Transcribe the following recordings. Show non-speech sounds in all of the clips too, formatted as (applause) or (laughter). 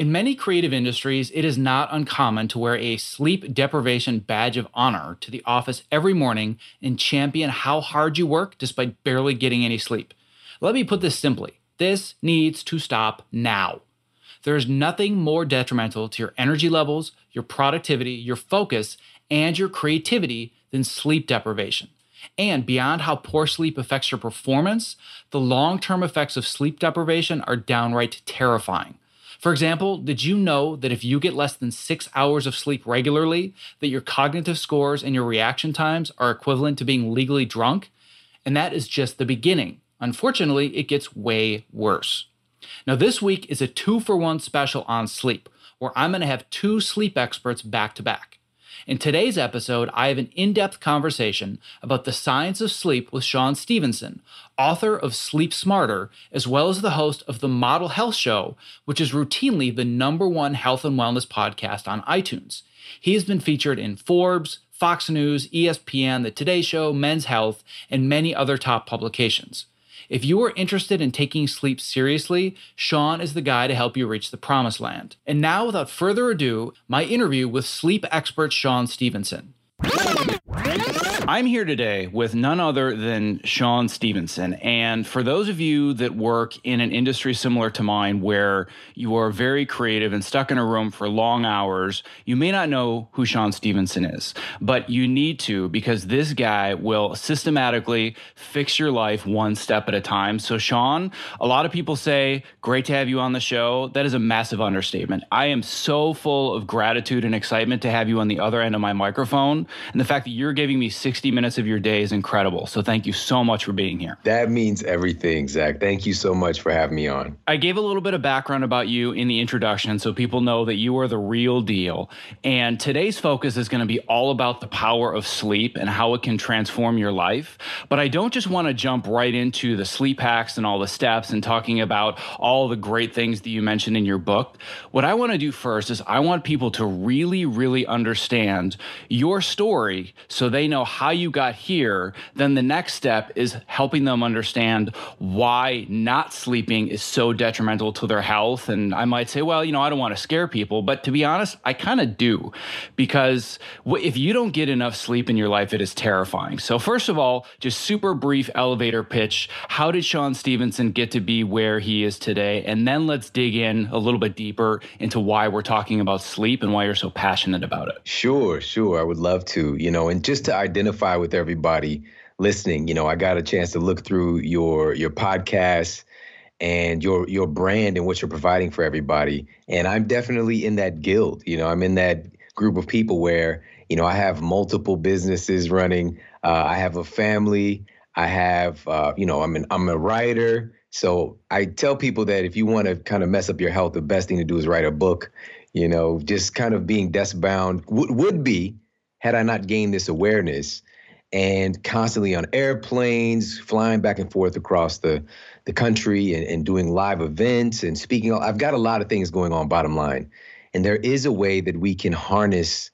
In many creative industries, it is not uncommon to wear a sleep deprivation badge of honor to the office every morning and champion how hard you work despite barely getting any sleep. Let me put this simply this needs to stop now. There is nothing more detrimental to your energy levels, your productivity, your focus, and your creativity than sleep deprivation. And beyond how poor sleep affects your performance, the long term effects of sleep deprivation are downright terrifying. For example, did you know that if you get less than six hours of sleep regularly, that your cognitive scores and your reaction times are equivalent to being legally drunk? And that is just the beginning. Unfortunately, it gets way worse. Now, this week is a two for one special on sleep, where I'm going to have two sleep experts back to back. In today's episode, I have an in depth conversation about the science of sleep with Shawn Stevenson, author of Sleep Smarter, as well as the host of the Model Health Show, which is routinely the number one health and wellness podcast on iTunes. He has been featured in Forbes, Fox News, ESPN, The Today Show, Men's Health, and many other top publications. If you are interested in taking sleep seriously, Shawn is the guy to help you reach the promised land. And now, without further ado, my interview with sleep expert Shawn Stevenson. I'm here today with none other than Shawn Stevenson. And for those of you that work in an industry similar to mine where you are very creative and stuck in a room for long hours, you may not know who Shawn Stevenson is, but you need to because this guy will systematically fix your life one step at a time. So, Shawn, a lot of people say, Great to have you on the show. That is a massive understatement. I am so full of gratitude and excitement to have you on the other end of my microphone. And the fact that you're giving me 60 minutes of your day is incredible. So thank you so much for being here. That means everything, Zach. Thank you so much for having me on. I gave a little bit of background about you in the introduction so people know that you are the real deal. And today's focus is going to be all about the power of sleep and how it can transform your life. But I don't just want to jump right into the sleep hacks and all the steps and talking about all the great things that you mentioned in your book. What I want to do first is I want people to really, really understand your story so they know how you got here, then the next step is helping them understand why not sleeping is so detrimental to their health. And I might say, well, you know, I don't want to scare people, but to be honest, I kind of do because if you don't get enough sleep in your life, it is terrifying. So, first of all, just super brief elevator pitch. How did Shawn Stevenson get to be where he is today? And then let's dig in a little bit deeper into why we're talking about sleep and why you're so passionate about it. Sure, sure. I would love to, you know, and just to identify with everybody listening, you know, I got a chance to look through your your podcast and your your brand and what you're providing for everybody. And I'm definitely in that guild. You know, I'm in that group of people where, you know, I have multiple businesses running. Uh, I have a family. I have, uh, you know, I'm an, I'm a writer. So I tell people that if you want to kind of mess up your health, the best thing to do is write a book. You know, just kind of being desk bound would would be had I not gained this awareness and constantly on airplanes, flying back and forth across the, the country and, and doing live events and speaking. I've got a lot of things going on, bottom line. And there is a way that we can harness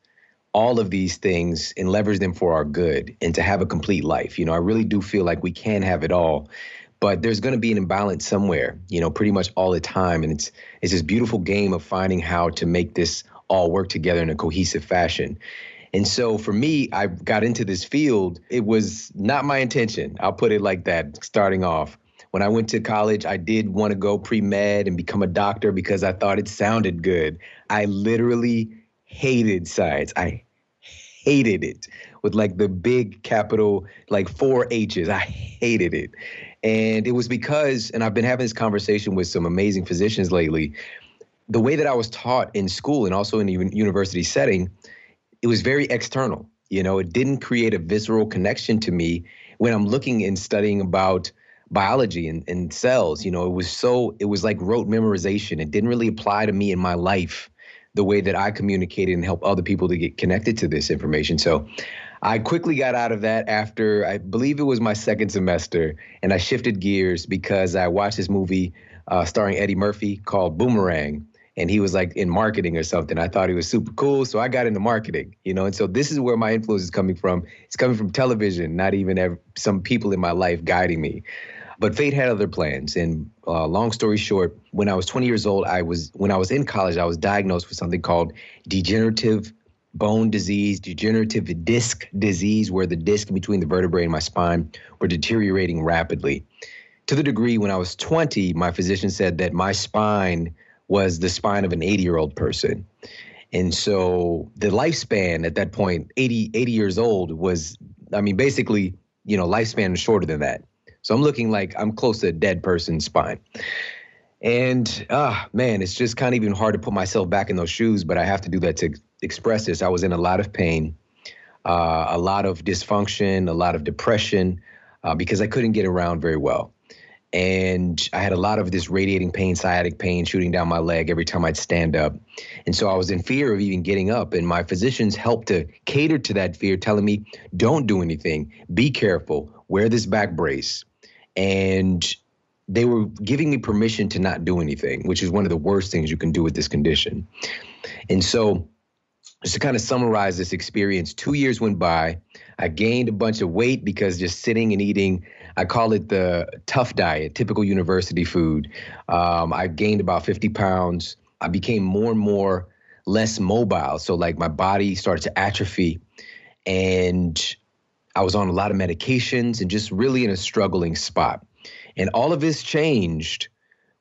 all of these things and leverage them for our good and to have a complete life. You know, I really do feel like we can have it all. But there's going to be an imbalance somewhere, you know, pretty much all the time. And it's it's this beautiful game of finding how to make this all work together in a cohesive fashion. And so for me, I got into this field. It was not my intention. I'll put it like that, starting off. When I went to college, I did want to go pre med and become a doctor because I thought it sounded good. I literally hated science. I hated it with like the big capital, like four H's. I hated it. And it was because, and I've been having this conversation with some amazing physicians lately, the way that I was taught in school and also in the university setting it was very external. You know, it didn't create a visceral connection to me when I'm looking and studying about biology and, and cells. You know, it was so, it was like rote memorization. It didn't really apply to me in my life the way that I communicated and help other people to get connected to this information. So I quickly got out of that after I believe it was my second semester, and I shifted gears because I watched this movie uh, starring Eddie Murphy called Boomerang and he was like in marketing or something. I thought he was super cool, so I got into marketing, you know. And so this is where my influence is coming from. It's coming from television, not even some people in my life guiding me. But fate had other plans. And uh, long story short, when I was 20 years old, I was when I was in college, I was diagnosed with something called degenerative bone disease, degenerative disc disease, where the disc between the vertebrae and my spine were deteriorating rapidly. To the degree when I was 20, my physician said that my spine was the spine of an 80 year old person. And so the lifespan at that point, 80, 80 years old, was, I mean, basically, you know, lifespan is shorter than that. So I'm looking like I'm close to a dead person's spine. And ah, man, it's just kind of even hard to put myself back in those shoes, but I have to do that to express this. I was in a lot of pain, uh, a lot of dysfunction, a lot of depression, uh, because I couldn't get around very well and I had a lot of this radiating pain, sciatic pain shooting down my leg every time I'd stand up. And so I was in fear of even getting up. And my physicians helped to cater to that fear, telling me, don't do anything, be careful, wear this back brace. And they were giving me permission to not do anything, which is one of the worst things you can do with this condition. And so, just to kind of summarize this experience, two years went by. I gained a bunch of weight because just sitting and eating I call it the tough diet, typical university food. Um, I gained about 50 pounds. I became more and more less mobile. So, like, my body started to atrophy. And I was on a lot of medications and just really in a struggling spot. And all of this changed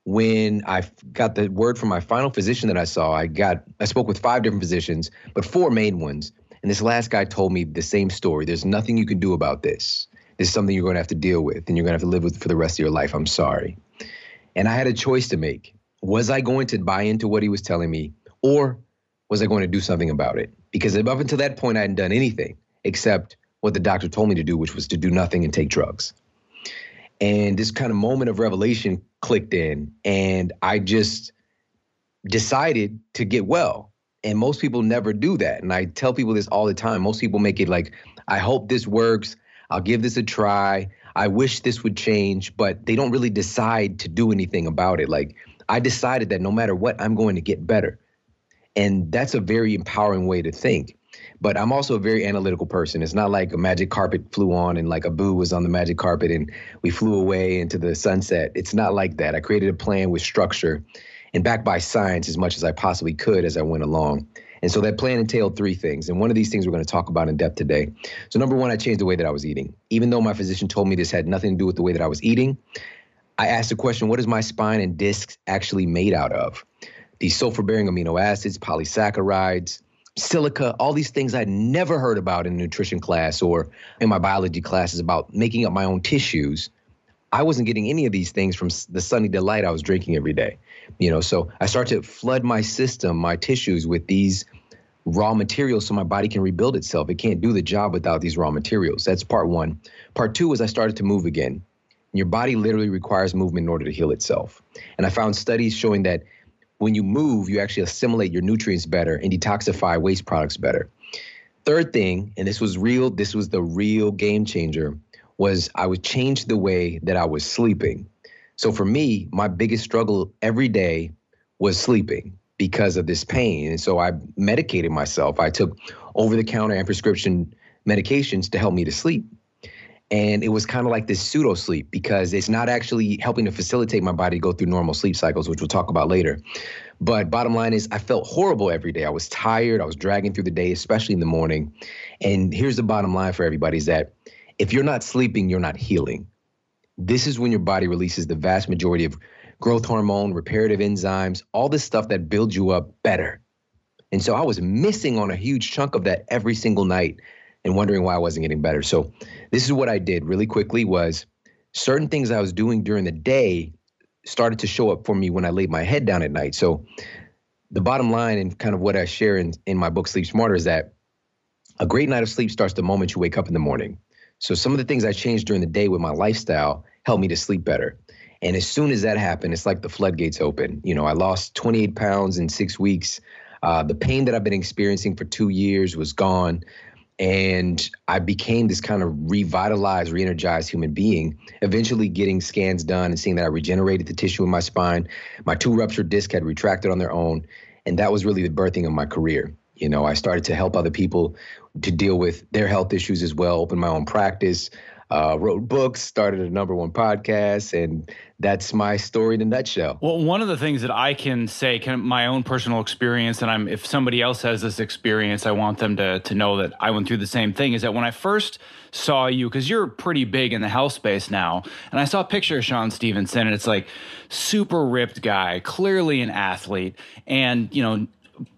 when I got the word from my final physician that I saw. I got, I spoke with five different physicians, but four main ones. And this last guy told me the same story. There's nothing you can do about this is something you're going to have to deal with and you're going to have to live with for the rest of your life. I'm sorry. And I had a choice to make. Was I going to buy into what he was telling me or was I going to do something about it? Because up until that point, I hadn't done anything except what the doctor told me to do, which was to do nothing and take drugs. And this kind of moment of revelation clicked in, and I just decided to get well. And most people never do that. And I tell people this all the time. Most people make it like, I hope this works. I'll give this a try. I wish this would change, but they don't really decide to do anything about it. Like I decided that no matter what, I'm going to get better. And that's a very empowering way to think. But I'm also a very analytical person. It's not like a magic carpet flew on and like Abu was on the magic carpet and we flew away into the sunset. It's not like that. I created a plan with structure and backed by science as much as I possibly could as I went along. And so that plan entailed three things. And one of these things we're going to talk about in depth today. So, number one, I changed the way that I was eating. Even though my physician told me this had nothing to do with the way that I was eating, I asked the question what is my spine and discs actually made out of? These sulfur bearing amino acids, polysaccharides, silica, all these things I'd never heard about in nutrition class or in my biology classes about making up my own tissues. I wasn't getting any of these things from the sunny delight I was drinking every day. You know, so I start to flood my system, my tissues with these raw materials so my body can rebuild itself. It can't do the job without these raw materials. That's part one. Part two is I started to move again. Your body literally requires movement in order to heal itself. And I found studies showing that when you move, you actually assimilate your nutrients better and detoxify waste products better. Third thing, and this was real, this was the real game changer, was I would change the way that I was sleeping. So for me, my biggest struggle every day was sleeping because of this pain. And so I medicated myself. I took over the counter and prescription medications to help me to sleep. And it was kind of like this pseudo sleep because it's not actually helping to facilitate my body to go through normal sleep cycles, which we'll talk about later. But bottom line is, I felt horrible every day. I was tired. I was dragging through the day, especially in the morning. And here's the bottom line for everybody is that if you're not sleeping, you're not healing. This is when your body releases the vast majority of growth hormone, reparative enzymes, all this stuff that builds you up better. And so I was missing on a huge chunk of that every single night and wondering why I wasn't getting better. So this is what I did really quickly was certain things I was doing during the day started to show up for me when I laid my head down at night. So the bottom line and kind of what I share in, in my book Sleep Smarter is that a great night of sleep starts the moment you wake up in the morning. So some of the things I changed during the day with my lifestyle helped me to sleep better. And as soon as that happened, it's like the floodgates open. You know, I lost 28 pounds in six weeks. Uh, the pain that I've been experiencing for two years was gone. And I became this kind of revitalized, re energized human being, eventually getting scans done and seeing that I regenerated the tissue in my spine. My two ruptured discs had retracted on their own. And that was really the birthing of my career. You know, I started to help other people to deal with their health issues as well, open my own practice, uh, wrote books, started a number one podcast, and that's my story in a nutshell. Well, one of the things that I can say, can my own personal experience, and I'm if somebody else has this experience, I want them to to know that I went through the same thing. Is that when I first saw you, because you're pretty big in the health space now, and I saw a picture of Shawn Stevenson, and it's like super ripped guy, clearly an athlete, and you know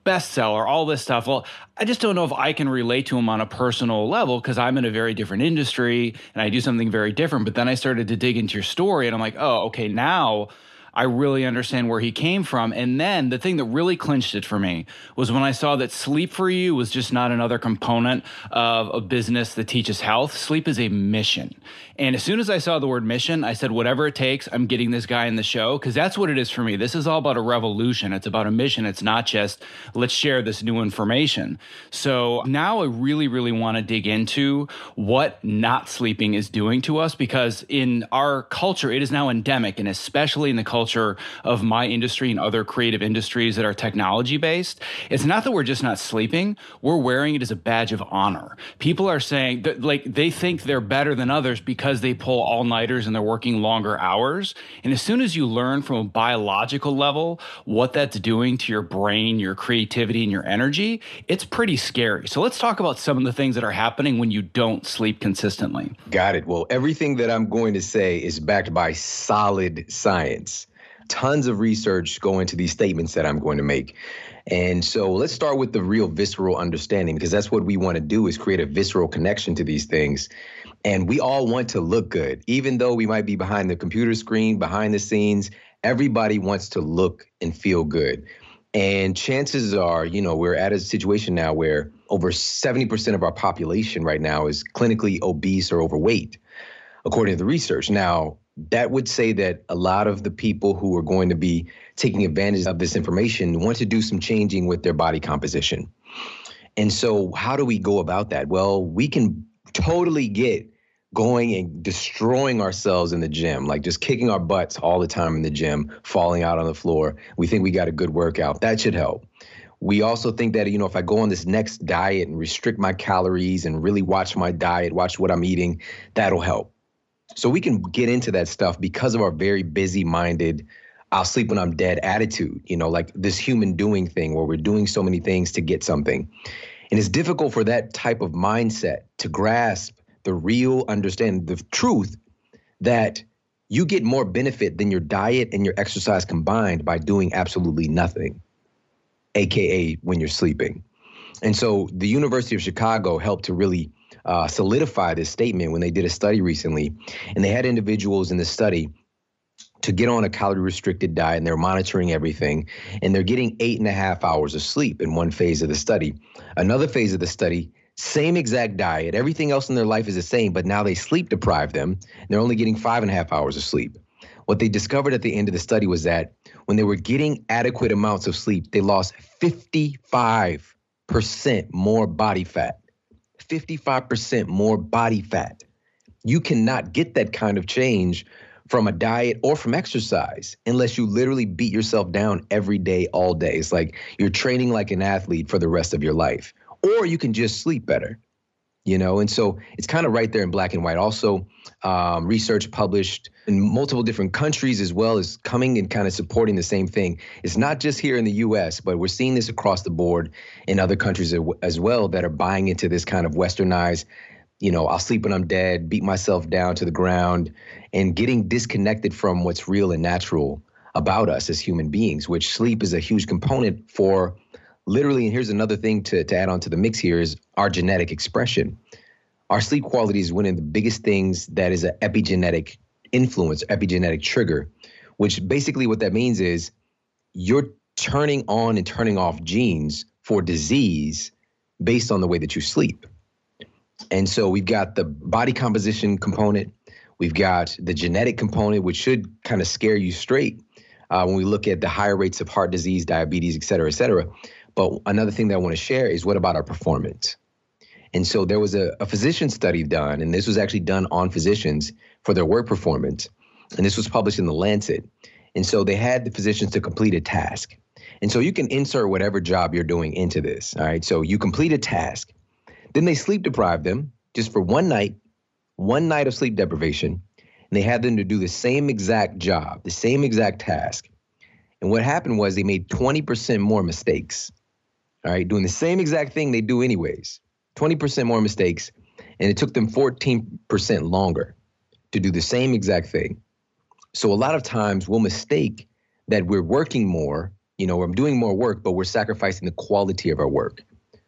bestseller, all this stuff. Well, I just don't know if I can relate to him on a personal level because I'm in a very different industry and I do something very different. But then I started to dig into your story and I'm like, oh, okay, now I really understand where he came from. And then the thing that really clinched it for me was when I saw that sleep for you was just not another component of a business that teaches health. Sleep is a mission. And as soon as I saw the word mission, I said, whatever it takes, I'm getting this guy in the show because that's what it is for me. This is all about a revolution. It's about a mission. It's not just let's share this new information. So now I really, really want to dig into what not sleeping is doing to us because in our culture, it is now endemic, and especially in the culture of my industry and other creative industries that are technology based. It's not that we're just not sleeping, we're wearing it as a badge of honor. People are saying that, like, they think they're better than others because because they pull all nighters and they're working longer hours. And as soon as you learn from a biological level what that's doing to your brain, your creativity, and your energy, it's pretty scary. So let's talk about some of the things that are happening when you don't sleep consistently. Got it. Well, everything that I'm going to say is backed by solid science. Tons of research go into these statements that I'm going to make. And so let's start with the real visceral understanding because that's what we want to do is create a visceral connection to these things. And we all want to look good, even though we might be behind the computer screen, behind the scenes. Everybody wants to look and feel good. And chances are, you know, we're at a situation now where over 70% of our population right now is clinically obese or overweight, according to the research. Now, that would say that a lot of the people who are going to be taking advantage of this information want to do some changing with their body composition. And so, how do we go about that? Well, we can totally get going and destroying ourselves in the gym, like just kicking our butts all the time in the gym, falling out on the floor. We think we got a good workout. That should help. We also think that, you know, if I go on this next diet and restrict my calories and really watch my diet, watch what I'm eating, that'll help. So we can get into that stuff because of our very busy minded, I'll sleep when I'm dead attitude, you know, like this human doing thing where we're doing so many things to get something. And it's difficult for that type of mindset to grasp the real understanding, the truth that you get more benefit than your diet and your exercise combined by doing absolutely nothing, AKA when you're sleeping. And so the University of Chicago helped to really uh, solidify this statement when they did a study recently. And they had individuals in the study to get on a calorie restricted diet and they're monitoring everything and they're getting eight and a half hours of sleep in one phase of the study. Another phase of the study, same exact diet, everything else in their life is the same, but now they sleep deprive them. they're only getting five and a half hours of sleep. What they discovered at the end of the study was that when they were getting adequate amounts of sleep, they lost 55% more body fat. 55% more body fat. You cannot get that kind of change from a diet or from exercise unless you literally beat yourself down every day, all day. It's like you're training like an athlete for the rest of your life. Or you can just sleep better, you know? And so it's kind of right there in black and white. Also, um, research published in multiple different countries as well is coming and kind of supporting the same thing. It's not just here in the US, but we're seeing this across the board in other countries as well that are buying into this kind of westernized you know, I'll sleep when I'm dead, beat myself down to the ground, and getting disconnected from what's real and natural about us as human beings, which sleep is a huge component for literally. And here's another thing to, to add on to the mix here is our genetic expression. Our sleep quality is one of the biggest things that is an epigenetic influence, epigenetic trigger, which basically what that means is you're turning on and turning off genes for disease based on the way that you sleep. And so we've got the body composition component, we've got the genetic component, which should kind of scare you straight uh, when we look at the higher rates of heart disease, diabetes, et cetera, et cetera. But another thing that I want to share is what about our performance? And so there was a, a physician study done, and this was actually done on physicians for their work performance. And this was published in the Lancet. And so they had the physicians to complete a task. And so you can insert whatever job you're doing into this. All right. So you complete a task. Then they sleep deprived them just for one night, one night of sleep deprivation, and they had them to do the same exact job, the same exact task. And what happened was they made 20% more mistakes. All right, doing the same exact thing they do anyways. 20% more mistakes, and it took them 14% longer to do the same exact thing. So a lot of times we'll mistake that we're working more, you know, we're doing more work, but we're sacrificing the quality of our work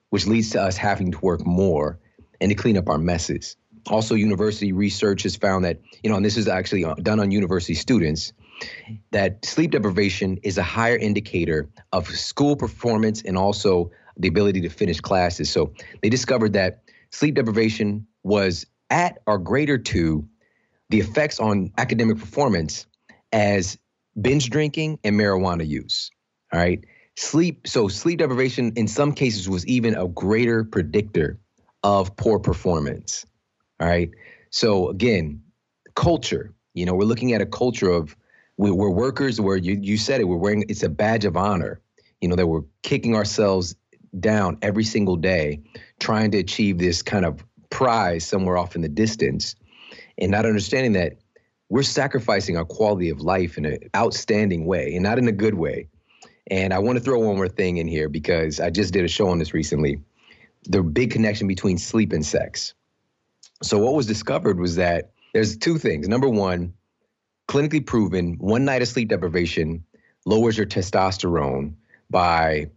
which leads to us having to work more and to clean up our messes. Also, university research has found that, you know, and this is actually uh, done on university students, that sleep deprivation is a higher indicator of school performance and also the ability to finish classes. So they discovered that sleep deprivation was at or greater to the effects on academic performance as binge drinking and marijuana use. All right sleep so sleep deprivation in some cases was even a greater predictor of poor performance all right? So again culture you know we're looking at a culture of we're, we're workers where you, you said it we're wearing it's a badge of honor you know that we're kicking ourselves down every single day trying to achieve this kind of prize somewhere off in the distance and not understanding that we're sacrificing our quality of life in an outstanding way and not in a good way and I want to throw one more thing in here because I just did a show on this recently. The big connection between sleep and sex. So, what was discovered was that there's two things. Number one, clinically proven, one night of sleep deprivation lowers your testosterone by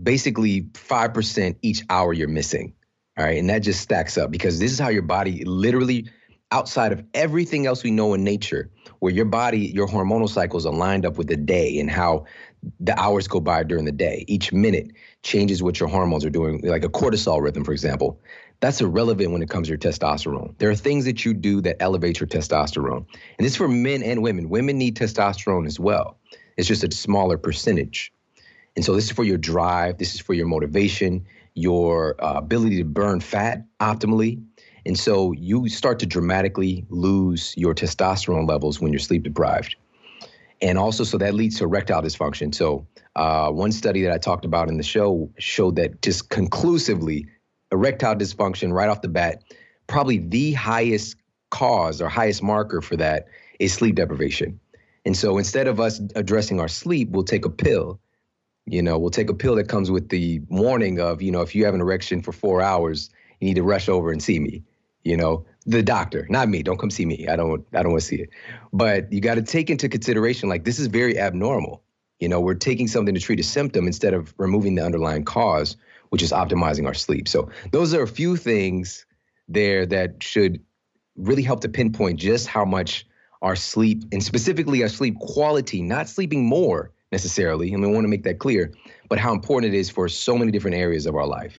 basically 5% each hour you're missing. All right. And that just stacks up because this is how your body literally, outside of everything else we know in nature, where your body, your hormonal cycles are lined up with the day and how the hours go by during the day. Each minute changes what your hormones are doing, like a cortisol rhythm, for example. That's irrelevant when it comes to your testosterone. There are things that you do that elevate your testosterone. And this is for men and women. Women need testosterone as well. It's just a smaller percentage. And so this is for your drive, this is for your motivation, your uh, ability to burn fat optimally. And so you start to dramatically lose your testosterone levels when you're sleep deprived and also so that leads to erectile dysfunction. So uh, one study that I talked about in the show showed that just conclusively erectile dysfunction right off the bat, probably the highest cause or highest marker for that is sleep deprivation. And so instead of us addressing our sleep, we'll take a pill. You know, we'll take a pill that comes with the warning of, you know, if you have an erection for four hours, you need to rush over and see me. You know, the doctor, not me. Don't come see me. I don't I don't want to see it. But you got to take into consideration like this is very abnormal. You know, we're taking something to treat a symptom instead of removing the underlying cause, which is optimizing our sleep. So those are a few things there that should really help to pinpoint just how much our sleep and specifically our sleep quality, not sleeping more necessarily. And we want to make that clear, but how important it is for so many different areas of our life.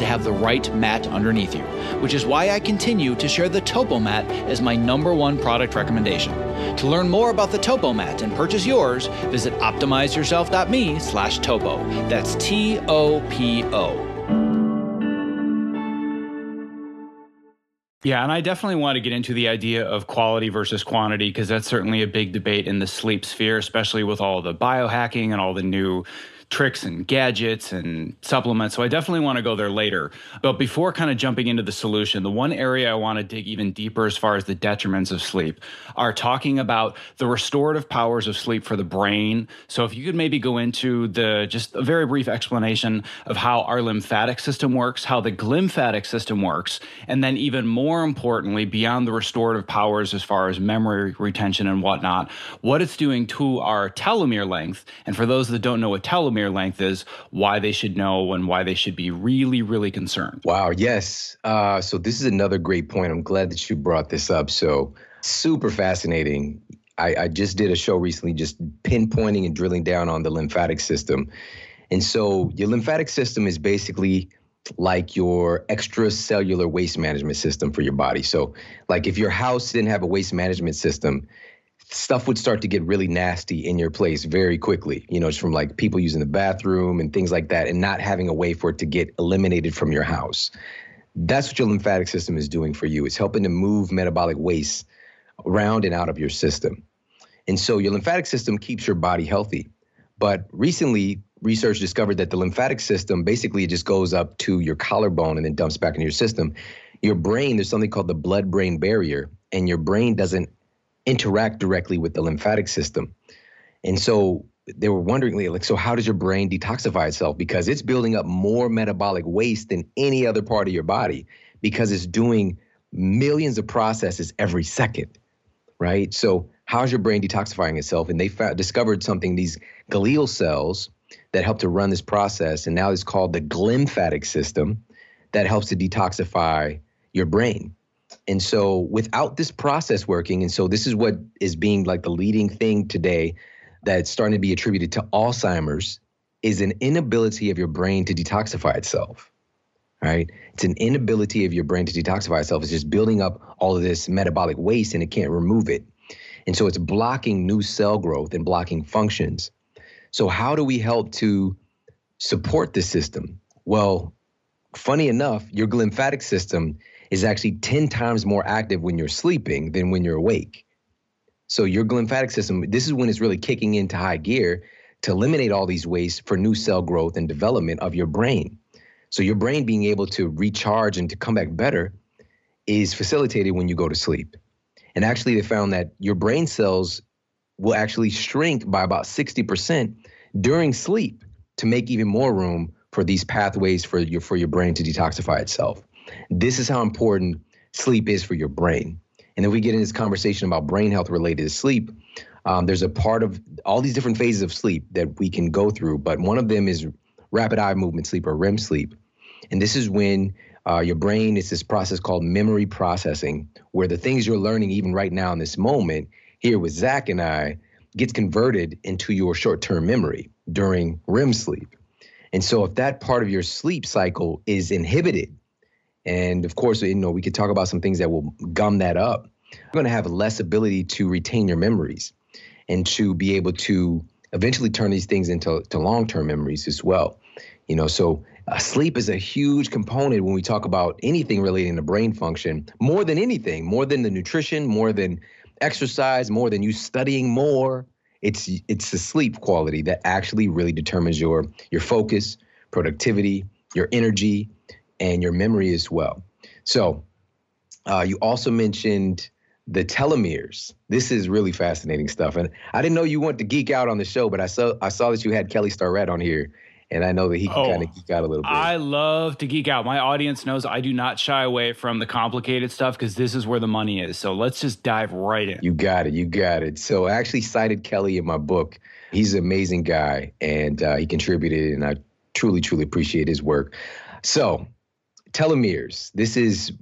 to have the right mat underneath you, which is why I continue to share the Topo Mat as my number one product recommendation. To learn more about the Topo Mat and purchase yours, visit optimizeyourself.me slash topo. That's T-O-P-O. Yeah, and I definitely want to get into the idea of quality versus quantity because that's certainly a big debate in the sleep sphere, especially with all the biohacking and all the new tricks and gadgets and supplements. So I definitely want to go there later. But before kind of jumping into the solution, the one area I want to dig even deeper as far as the detriments of sleep are talking about the restorative powers of sleep for the brain. So if you could maybe go into the just a very brief explanation of how our lymphatic system works, how the glymphatic system works, and then even more importantly, beyond the restorative powers as far as memory retention and whatnot, what it's doing to our telomere length. And for those that don't know what telomere length is, why they should know, and why they should be really, really concerned. Wow, yes. Uh, so this is another great point. I'm glad that you brought this up. So super fascinating. I, I just did a show recently just pinpointing and drilling down on the lymphatic system. And so your lymphatic system is basically like your extracellular waste management system for your body. So, like if your house didn't have a waste management system, stuff would start to get really nasty in your place very quickly. You know, it's from like people using the bathroom and things like that, and not having a way for it to get eliminated from your house. That's what your lymphatic system is doing for you. It's helping to move metabolic waste around and out of your system. And so your lymphatic system keeps your body healthy. But recently, research discovered that the lymphatic system basically just goes up to your collarbone and then dumps back into your system. Your brain, there's something called the blood brain barrier, and your brain doesn't interact directly with the lymphatic system. And so they were wondering, like, so how does your brain detoxify itself? Because it's building up more metabolic waste than any other part of your body because it's doing millions of processes every second, right? So how's your brain detoxifying itself? And they found, discovered something, these glial cells that help to run this process. And now it's called the glymphatic system that helps to detoxify your brain. And so without this process working, and so this is what is being like the leading thing today that's starting to be attributed to Alzheimer's is an inability of your brain to detoxify itself. Right? It's an inability of your brain to detoxify itself. It's just building up all of this metabolic waste and it can't remove it. And so it's blocking new cell growth and blocking functions. So, how do we help to support the system? Well, funny enough, your glymphatic system is actually 10 times more active when you're sleeping than when you're awake. So your glymphatic system, this is when it's really kicking into high gear to eliminate all these wastes for new cell growth and development of your brain. So your brain being able to recharge and to come back better is facilitated when you go to sleep. And actually, they found that your brain cells will actually shrink by about 60% during sleep to make even more room for these pathways for your for your brain to detoxify itself. This is how important sleep is for your brain. And then we get in this conversation about brain health related to sleep. Um, there's a part of all these different phases of sleep that we can go through, but one of them is rapid eye movement sleep or REM sleep. And this is when uh, your brain is this process called memory processing, where the things you're learning even right now in this moment, here with Zach and I, gets converted into your short-term memory during REM sleep. And so if that part of your sleep cycle is inhibited, and of course, you know, we could talk about some things that will gum that up, you're going to have less ability to retain your memories and to be able to eventually turn these things into to long-term memories as well. You know, so uh, sleep is a huge component when we talk about anything relating to brain function, more than anything, more than the nutrition, more than exercise, more than you studying more. It's it's the sleep quality that actually really determines your your focus, productivity, your energy, and your memory as well. So, uh, you also mentioned the telomeres. This is really fascinating stuff, and I didn't know you wanted to geek out on the show, but I saw I saw that you had Kelly Starrett on here, and I know that he can oh, kind of geek out a little bit. I love to geek out. My audience knows I do not shy away from the complicated stuff because this is where the money is. So let's just dive right in. You got it. You got it. So I actually cited Kelly in my book. He's an amazing guy, and uh, he contributed, and I truly, truly appreciate his work. So telomeres. This is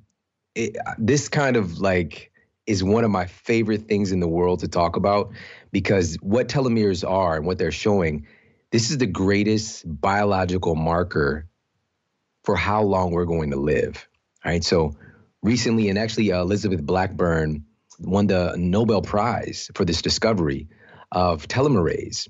it, this kind of like is one of my favorite things in the world to talk about because what telomeres are and what they're showing this is the greatest biological marker for how long we're going to live. All right. So recently, and actually, uh, Elizabeth Blackburn won the Nobel Prize for this discovery of telomerase.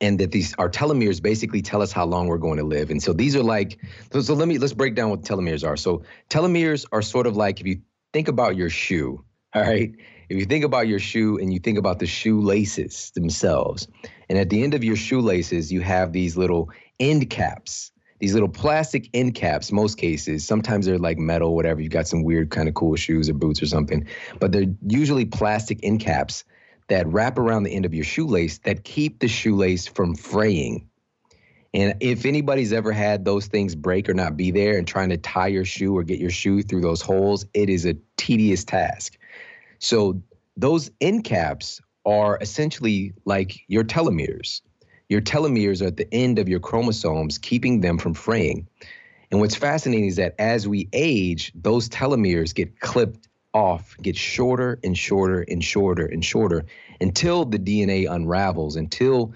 And that these our telomeres basically tell us how long we're going to live. And so these are like, so, so let me let's break down what telomeres are. So telomeres are sort of like if you think about your shoe, all right, if you think about your shoe and you think about the shoelaces themselves, and at the end of your shoelaces, you have these little end caps, these little plastic end caps, most cases. Sometimes they're like metal, whatever. You've got some weird kind of cool shoes or boots or something, but they're usually plastic end caps that wrap around the end of your shoelace that keep the shoelace from fraying. And if anybody's ever had those things break or not be there and trying to tie your shoe or get your shoe through those holes, it is a tedious task. So those end caps are essentially like your telomeres. Your telomeres are at the end of your chromosomes, keeping them from fraying. And what's fascinating is that as we age, those telomeres get clipped off, gets shorter and shorter and shorter and shorter until the DNA unravels, until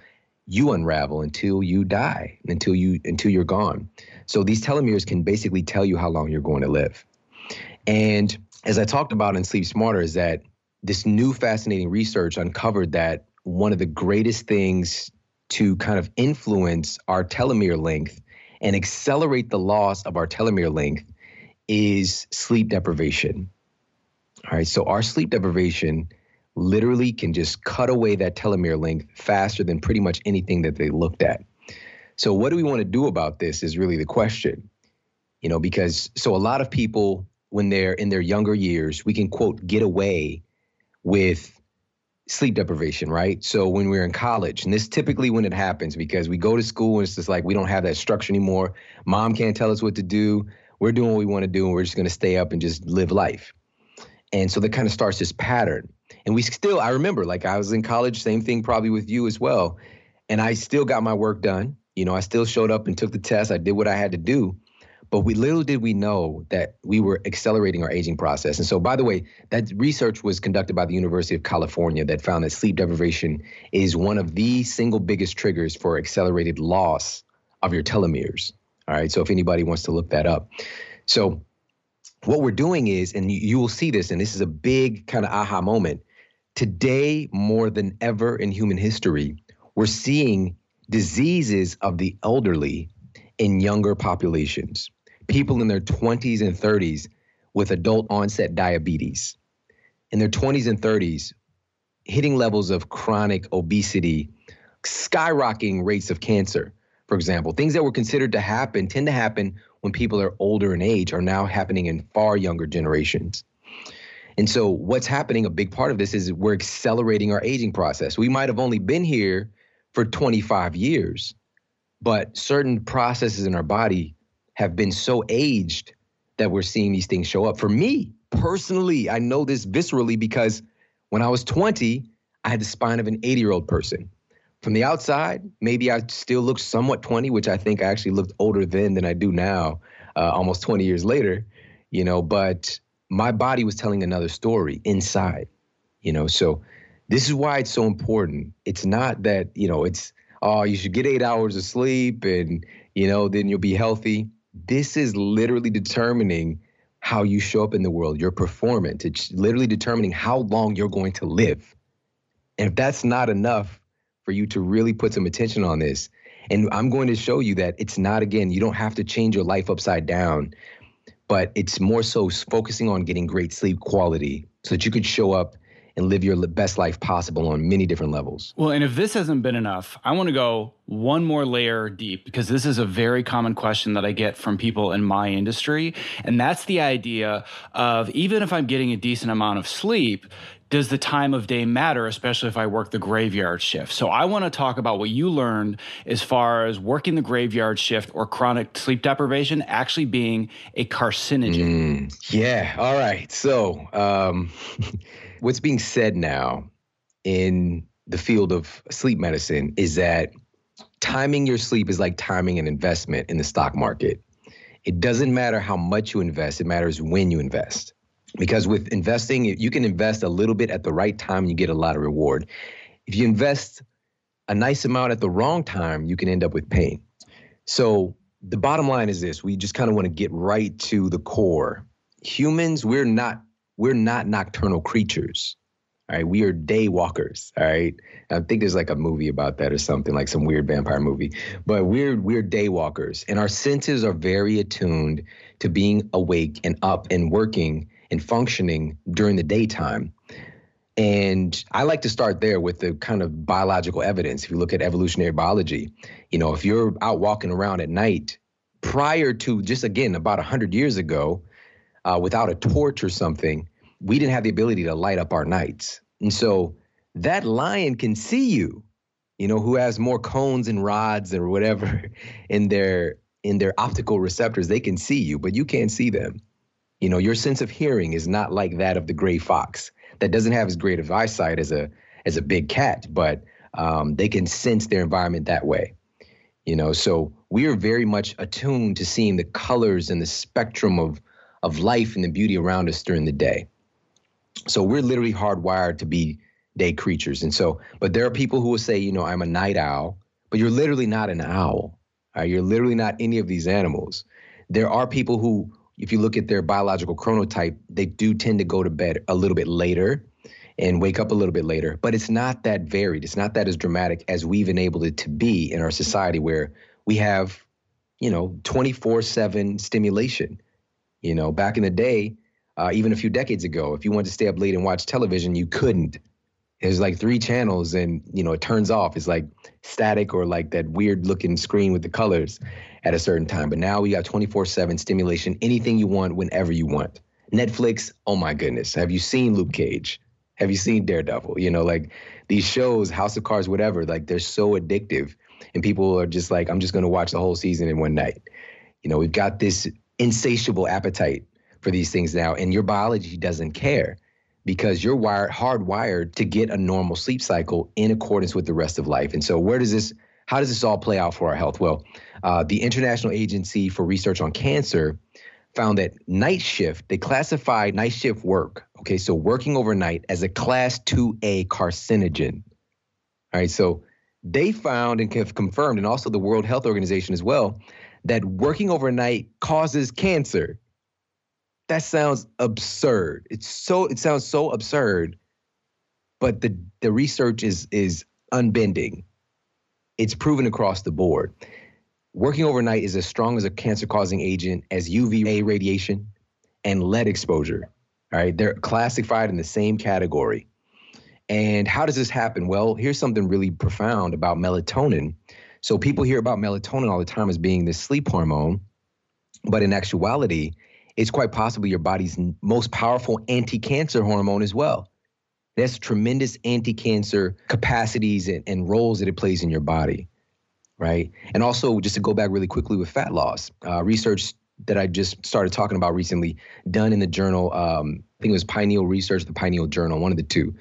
you unravel, until you die, until you until you're gone. So these telomeres can basically tell you how long you're going to live. And as I talked about in Sleep Smarter, is that this new fascinating research uncovered that one of the greatest things to kind of influence our telomere length and accelerate the loss of our telomere length is sleep deprivation. All right, so our sleep deprivation literally can just cut away that telomere length faster than pretty much anything that they looked at. So, what do we want to do about this is really the question. You know, because so a lot of people, when they're in their younger years, we can quote, get away with sleep deprivation, right? So when we're in college, and this typically when it happens because we go to school and it's just like we don't have that structure anymore. Mom can't tell us what to do. We're doing what we want to do, and we're just going to stay up and just live life. And so that kind of starts this pattern. And we still, I remember, like I was in college, same thing probably with you as well. And I still got my work done. You know, I still showed up and took the test. I did what I had to do. But we little did we know that we were accelerating our aging process. And so, by the way, that research was conducted by the University of California that found that sleep deprivation is one of the single biggest triggers for accelerated loss of your telomeres. All right. So, if anybody wants to look that up. So, what we're doing is, and you, will see this, and this is a big kind of aha moment. Today, more than ever in human history, we're seeing diseases of the elderly in younger populations people in their 20s and 30s with adult onset diabetes, in their 20s and 30s, hitting levels of chronic obesity, skyrocketing rates of cancer for example. Things that were considered to happen tend to happen when people are older in age are now happening in far younger generations. And so, what's happening, a big part of this is we're accelerating our aging process. We might have only been here for 25 years, but certain processes in our body have been so aged that we're seeing these things show up. For me personally, I know this viscerally because when I was 20, I had the spine of an 80 year old person. From the outside, maybe I still look somewhat 20, which I think I actually looked older then than I do now, uh, almost 20 years later, you know, but my body was telling another story inside, you know. So this is why it's so important. It's not that, you know, it's, oh, you should get eight hours of sleep and, you know, then you'll be healthy. This is literally determining how you show up in the world, your performance. It's literally determining how long you're going to live. And if that's not enough for you to really put some attention on this, and I'm going to show you that it's not, again, you don't have to change your life upside down but it's more so focusing on getting great sleep quality so that you could show up and live your best life possible on many different levels. Well, and if this hasn't been enough, I want to go one more layer deep because this is a very common question that I get from people in my industry. And that's the idea of even if I'm getting a decent amount of sleep, does the time of day matter, especially if I work the graveyard shift? So I want to talk about what you learned as far as working the graveyard shift or chronic sleep deprivation actually being a carcinogen. Mm, yeah. All right. So um, (laughs) what's being said now in the field of sleep medicine is that timing your sleep is like timing an investment in the stock market. It doesn't matter how much you invest, it matters when you invest because with investing you can invest a little bit at the right time and you get a lot of reward. If you invest a nice amount at the wrong time you can end up with pain. So the bottom line is this we just kind of want to get right to the core. Humans we're not we're not nocturnal creatures all right? We are day walkers all right? I think there's like a movie about that or something like some weird vampire movie. But we're we're day walkers and our senses are very attuned to being awake and up and working and functioning during the daytime. And I like to start there with the kind of biological evidence. If you look at evolutionary biology, you know, if you're out walking around at night, prior to just again about 100 years ago, uh, without a torch or something, we didn't have the ability to light up our nights. And so that lion can see you, you know, who has more cones and rods or whatever (laughs) in their in their optical receptors, they can see you, but you can't see them. You know, your sense of hearing is not like that of the gray fox that doesn't have as great of eyesight as a as a big cat, but um, they can sense their environment that way. You know, so we are very much attuned to seeing the colors and the spectrum of of life and the beauty around us during the day. So we're literally hardwired to be day creatures. And so, but there are people who will say, you know, I'm a night owl, but you're literally not an owl. Right? You're literally not any of these animals. There are people who if you look at their biological chronotype, they do tend to go to bed a little bit later and wake up a little bit later. But it's not that varied. It's not that as dramatic as we've enabled it to be in our society where we have, you know, 24 7 stimulation. You know, back in the day, uh, even a few decades ago, if you wanted to stay up late and watch television, you couldn't. There's like three channels and, you know, it turns off. It's like static or like that weird looking screen with the colors at a certain time. But now we got 24 7 stimulation, anything you want, whenever you want. Netflix, oh my goodness. Have you seen Luke Cage? Have you seen Daredevil? You know, like these shows, House of Cards, whatever, like they're so addictive. And people are just like, I'm just going to watch the whole season in one night. You know, we've got this insatiable appetite for these things now, and your biology doesn't care because you're wired hardwired to get a normal sleep cycle in accordance with the rest of life. And so where does this how does this all play out for our health? Well, uh, the International Agency for Research on Cancer found that night shift, they classified night shift work, okay, so working overnight as a class 2A carcinogen. All right, so they found and have confirmed, and also the World Health Organization as well, that working overnight causes cancer. That sounds absurd. It's so it sounds so absurd, but the the research is is unbending. It's proven across the board. Working overnight is as strong as a cancer causing agent as UVA radiation and lead exposure. All right, they're classified in the same category. And how does this happen? Well, here's something really profound about melatonin. So people hear about melatonin all the time as being this sleep hormone, but in actuality, it's quite possibly your body's most powerful anti-cancer hormone as well. That's tremendous anti-cancer capacities and, and roles that it plays in your body, right? And also, just to go back really quickly with fat loss, uh, research that I just started talking about recently, done in the journal, um, I think it was Pineal Research, the Pineal Journal, one of the two,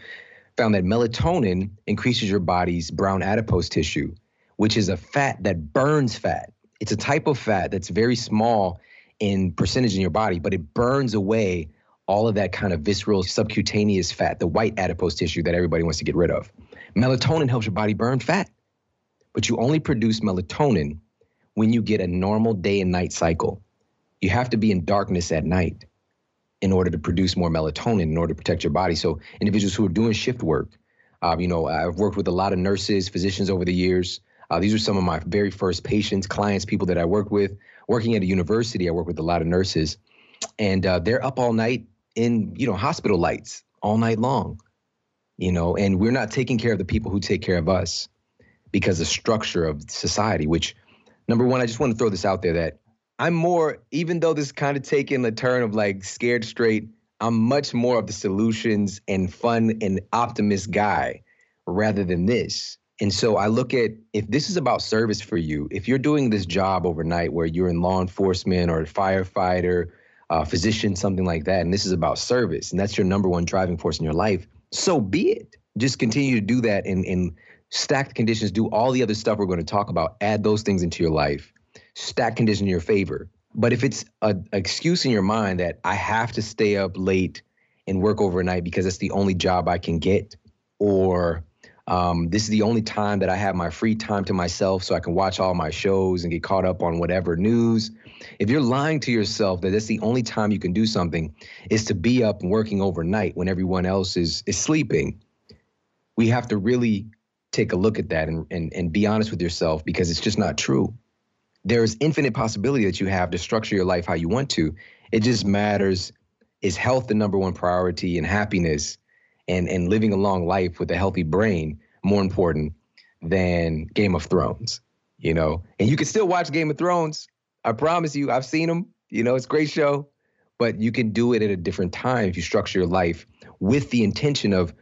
found that melatonin increases your body's brown adipose tissue, which is a fat that burns fat. It's a type of fat that's very small in percentage in your body, but it burns away all of that kind of visceral subcutaneous fat, the white adipose tissue that everybody wants to get rid of. Melatonin helps your body burn fat, but you only produce melatonin when you get a normal day and night cycle. You have to be in darkness at night in order to produce more melatonin in order to protect your body. So individuals who are doing shift work, uh, you know, I've worked with a lot of nurses, physicians over the years. Uh, these are some of my very first patients, clients, people that I worked with. Working at a university, I work with a lot of nurses, and uh, they're up all night in you know hospital lights all night long, you know, and we're not taking care of the people who take care of us because the structure of society. Which, number one, I just want to throw this out there that I'm more, even though this kind of taking the turn of like scared straight, I'm much more of the solutions and fun and optimist guy rather than this. And so I look at if this is about service for you, if you're doing this job overnight where you're in law enforcement or a firefighter, uh, physician, something like that, and this is about service, and that's your number one driving force in your life, so be it. Just continue to do that and, and stack the conditions, do all the other stuff we're going to talk about, add those things into your life stack condition in your favor. But if it's an excuse in your mind that I have to stay up late and work overnight because it's the only job I can get, or um, this is the only time that I have my free time to myself so I can watch all my shows and get caught up on whatever news. If you're lying to yourself that that's the only time you can do something is to be up and working overnight when everyone else is is sleeping, we have to really take a look at that and, and, and be honest with yourself because it's just not true there's infinite possibility that you have to structure your life how you want to. It just matters is health the number one priority and happiness and and living a long life with a healthy brain more important than Game of Thrones, you know? And you can still watch Game of Thrones. I promise you, I've seen them. You know, it's a great show, but you can do it at a different time if you structure your life with the intention of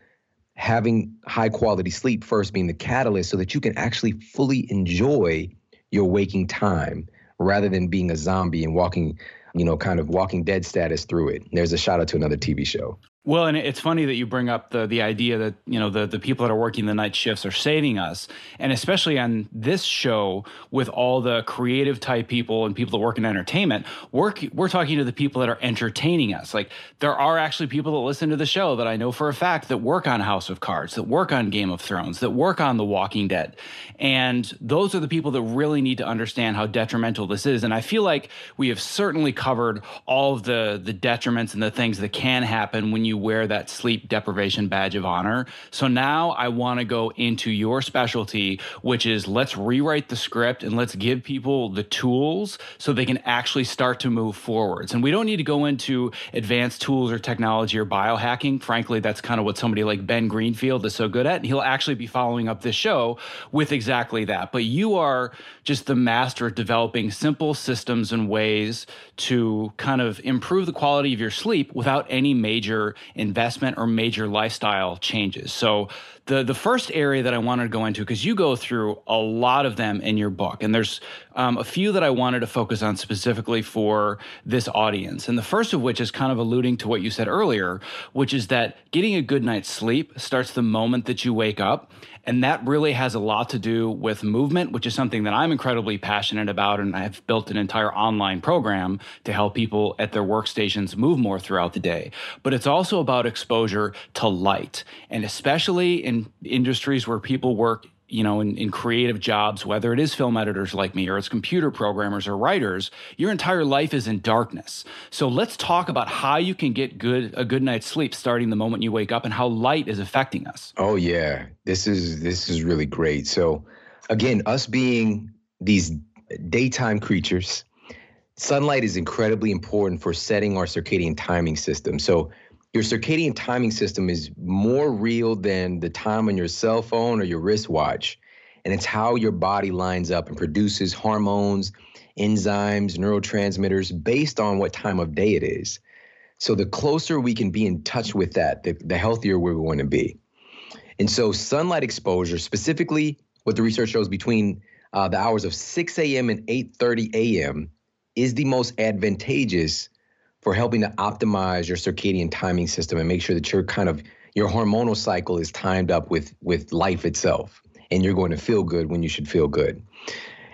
having high quality sleep first being the catalyst so that you can actually fully enjoy your waking time rather than being a zombie and walking, you know, kind of walking dead status through it. There's a shout out to another TV show. Well, and it's funny that you bring up the the idea that you know the the people that are working the night shifts are saving us, and especially on this show with all the creative type people and people that work in entertainment, we're we're talking to the people that are entertaining us. Like there are actually people that listen to the show that I know for a fact that work on House of Cards, that work on Game of Thrones, that work on The Walking Dead, and those are the people that really need to understand how detrimental this is. And I feel like we have certainly covered all of the the detriments and the things that can happen when you wear that sleep deprivation badge of honor. So now I want to go into your specialty, which is let's rewrite the script and let's give people the tools so they can actually start to move forwards. And we don't need to go into advanced tools or technology or biohacking. Frankly, that's kind of what somebody like Ben Greenfield is so good at. And he'll actually be following up this show with exactly that. But you are just the master at developing simple systems and ways to kind of improve the quality of your sleep without any major investment or major lifestyle changes. So the the first area that I wanted to go into because you go through a lot of them in your book, and there's um, a few that I wanted to focus on specifically for this audience. And the first of which is kind of alluding to what you said earlier, which is that getting a good night's sleep starts the moment that you wake up, and that really has a lot to do with movement, which is something that I'm incredibly passionate about. And I've built an entire online program to help people at their workstations move more throughout the day. But it's also about exposure to light. And especially in industries where people work you know, in, in creative jobs, whether it is film editors like me or it's computer programmers or writers, your entire life is in darkness. So let's talk about how you can get good a good night's sleep starting the moment you wake up and how light is affecting us. Oh yeah. This is this is really great. So again, us being these daytime creatures, sunlight is incredibly important for setting our circadian timing system. So your circadian timing system is more real than the time on your cell phone or your wristwatch. And it's how your body lines up and produces hormones, enzymes, neurotransmitters based on what time of day it is. So the closer we can be in touch with that, the, the healthier we're going to be. And so sunlight exposure, specifically what the research shows between uh, the hours of 6 a.m. and 8:30 a.m. is the most advantageous for helping to optimize your circadian timing system and make sure that your kind of your hormonal cycle is timed up with with life itself and you're going to feel good when you should feel good.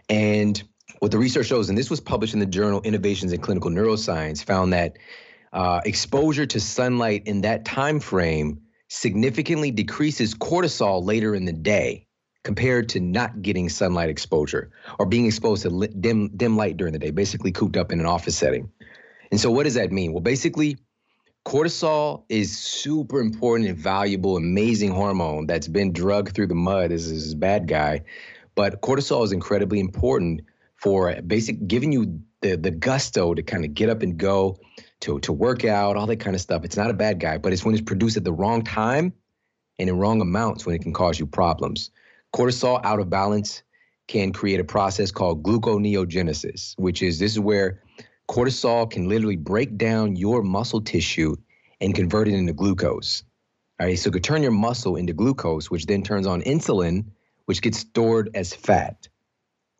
And what the research shows, and this was published in the journal Innovations in Clinical Neuroscience, found that uh, exposure to sunlight in that time frame significantly decreases cortisol later in the day compared to not getting sunlight exposure or being exposed to dim dim light during the day, basically cooped up in an office setting. And so, what does that mean? Well, basically, cortisol is super important and valuable, amazing hormone that's been drugged through the mud as this bad guy. But cortisol is incredibly important for basic giving you the the gusto to kind of get up and go, to to work out, all that kind of stuff. It's not a bad guy, but it's when it's produced at the wrong time and in wrong amounts when it can cause you problems. Cortisol out of balance can create a process called gluconeogenesis, which is this is where cortisol can literally break down your muscle tissue and convert it into glucose. All right, so it could turn your muscle into glucose, which then turns on insulin, which gets stored as fat.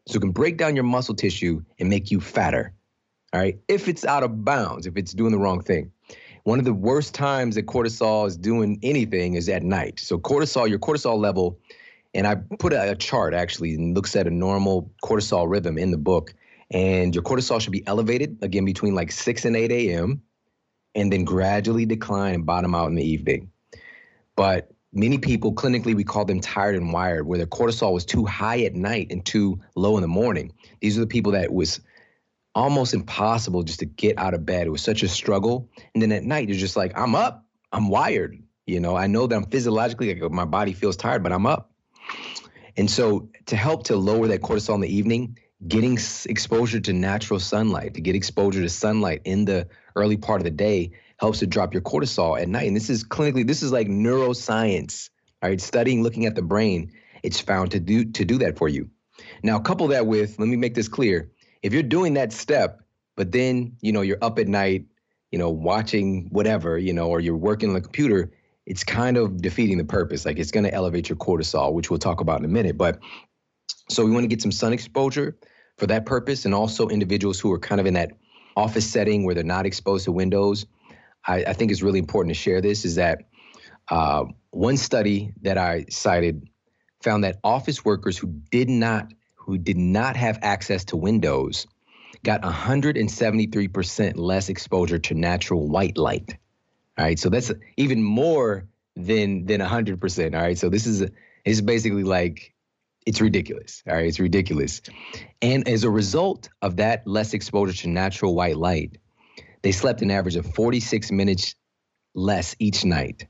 So it can break down your muscle tissue and make you fatter. All right, if it's out of bounds, if it's doing the wrong thing. One of the worst times that cortisol is doing anything is at night. So cortisol, your cortisol level and I put a, a chart actually and looks at a normal cortisol rhythm in the book. And your cortisol should be elevated again between like 6 and 8 a.m. and then gradually decline and bottom out in the evening. But many people clinically we call them tired and wired where their cortisol was too high at night and too low in the morning. These are the people that was almost impossible just to get out of bed. It was such a struggle. And then at night you're just like i'm up. I'm wired. You know i know that i'm physiologically like my body feels tired but i'm up. And so, to help to lower that cortisol in the evening, getting exposure to natural sunlight, to get exposure to sunlight in the early part of the day helps to drop your cortisol at night. And this is clinically, this is like neuroscience, all right? Studying, looking at the brain, it's found to do to do that for you. Now, couple that with, let me make this clear. If you're doing that step, but then, you know, you're up at night, you know, watching whatever, you know, or you're working on the computer, it's kind of defeating the purpose. Like it's going to elevate your cortisol, which we'll talk about in a minute. But so we want to get some sun exposure for that purpose, and also individuals who are kind of in that office setting where they're not exposed to windows. I, I think it's really important to share this. Is that uh, one study that I cited found that office workers who did not who did not have access to windows got 173% less exposure to natural white light. All right, so that's even more than than hundred percent. All right, so this is it's basically like it's ridiculous. All right, it's ridiculous. And as a result of that less exposure to natural white light, they slept an average of 46 minutes less each night.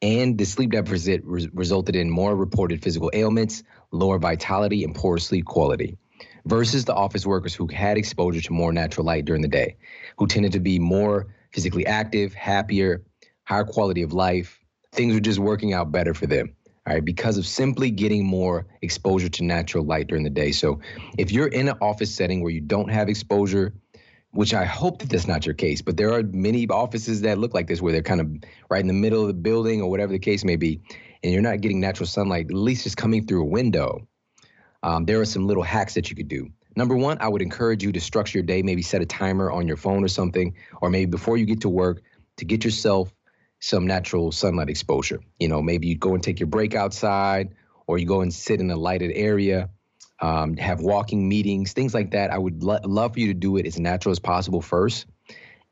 And the sleep deficit re- resulted in more reported physical ailments, lower vitality, and poor sleep quality versus the office workers who had exposure to more natural light during the day, who tended to be more physically active, happier, higher quality of life. Things were just working out better for them. All right, because of simply getting more exposure to natural light during the day. So, if you're in an office setting where you don't have exposure, which I hope that that's not your case, but there are many offices that look like this where they're kind of right in the middle of the building or whatever the case may be, and you're not getting natural sunlight, at least just coming through a window. Um, there are some little hacks that you could do. Number one, I would encourage you to structure your day, maybe set a timer on your phone or something, or maybe before you get to work to get yourself some natural sunlight exposure. You know, maybe you go and take your break outside, or you go and sit in a lighted area, um, have walking meetings, things like that. I would lo- love for you to do it as natural as possible first.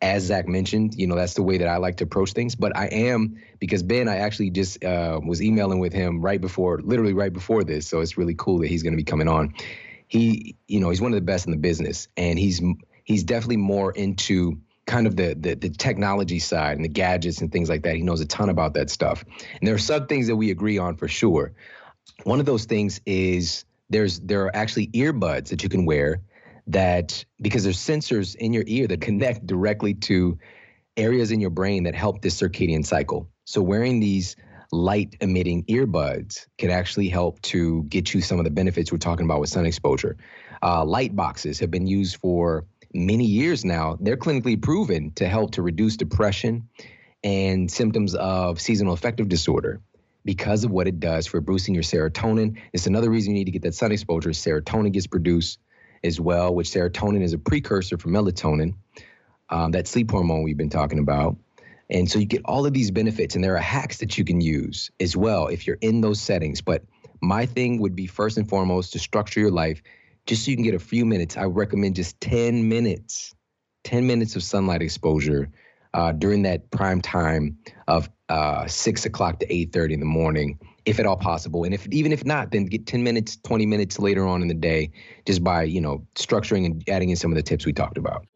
As Zach mentioned, you know, that's the way that I like to approach things. But I am, because Ben, I actually just uh, was emailing with him right before, literally right before this. So it's really cool that he's going to be coming on he, you know, he's one of the best in the business, and he's he's definitely more into kind of the, the the technology side and the gadgets and things like that. He knows a ton about that stuff, and there are some things that we agree on for sure. One of those things is there's there are actually earbuds that you can wear that because there's sensors in your ear that connect directly to areas in your brain that help this circadian cycle. So wearing these light emitting earbuds can actually help to get you some of the benefits we're talking about with sun exposure. Uh, light boxes have been used for many years now. They're clinically proven to help to reduce depression and symptoms of seasonal affective disorder because of what it does for boosting your serotonin. It's another reason you need to get that sun exposure. Serotonin gets produced as well, which serotonin is a precursor for melatonin, um, that sleep hormone we've been talking about. And so you get all of these benefits, and there are hacks that you can use as well if you're in those settings. But my thing would be first and foremost to structure your life just so you can get a few minutes. I recommend just 10 minutes, 10 minutes of sunlight exposure uh, during that prime time of uh, six o'clock to 8:30 in the morning, if at all possible. And if even if not, then get 10 minutes, 20 minutes later on in the day, just by you know structuring and adding in some of the tips we talked about.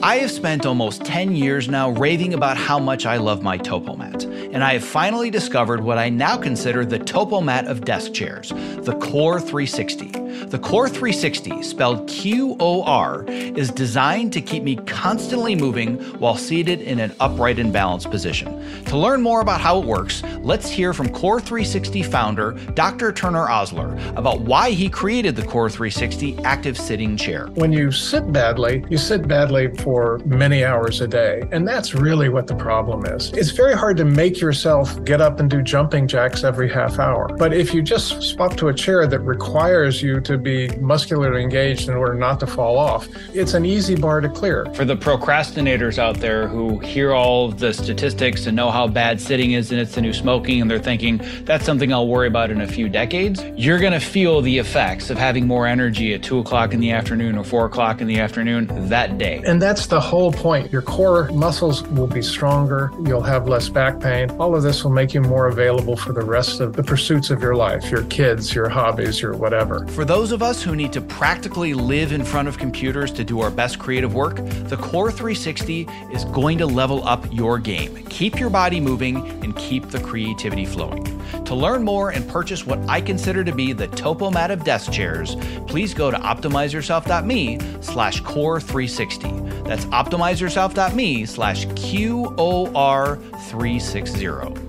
I have spent almost 10 years now raving about how much I love my Topomat, and I have finally discovered what I now consider the Topomat of desk chairs, the QOR360. The QOR360, spelled Q O R, is designed to keep me constantly moving while seated in an upright and balanced position. To learn more about how it works, let's hear from QOR360 founder Dr. Turner Osler about why he created the QOR360 active sitting chair. When you sit badly, you sit badly for many hours a day. And that's really what the problem is. It's very hard to make yourself get up and do jumping jacks every half hour. But if you just swap to a chair that requires you to be muscularly engaged in order not to fall off, it's an easy bar to clear. For the procrastinators out there who hear all of the statistics and know how bad sitting is and it's the new smoking, and they're thinking that's something I'll worry about in a few decades, you're going to feel the effects of having more energy at two o'clock in the afternoon or four o'clock in the afternoon that day. And that's the whole point. Your core muscles will be stronger. You'll have less back pain. All of this will make you more available for the rest of the pursuits of your life, your kids, your hobbies, your whatever. For those of us who need to practically live in front of computers to do our best creative work, the QOR360 is going to level up your game. Keep your body moving and keep the creativity flowing. To learn more and purchase what I consider to be the Topomat of desk chairs, please go to optimizeyourself.me slash core 360. That's optimizeyourself.me slash QOR360.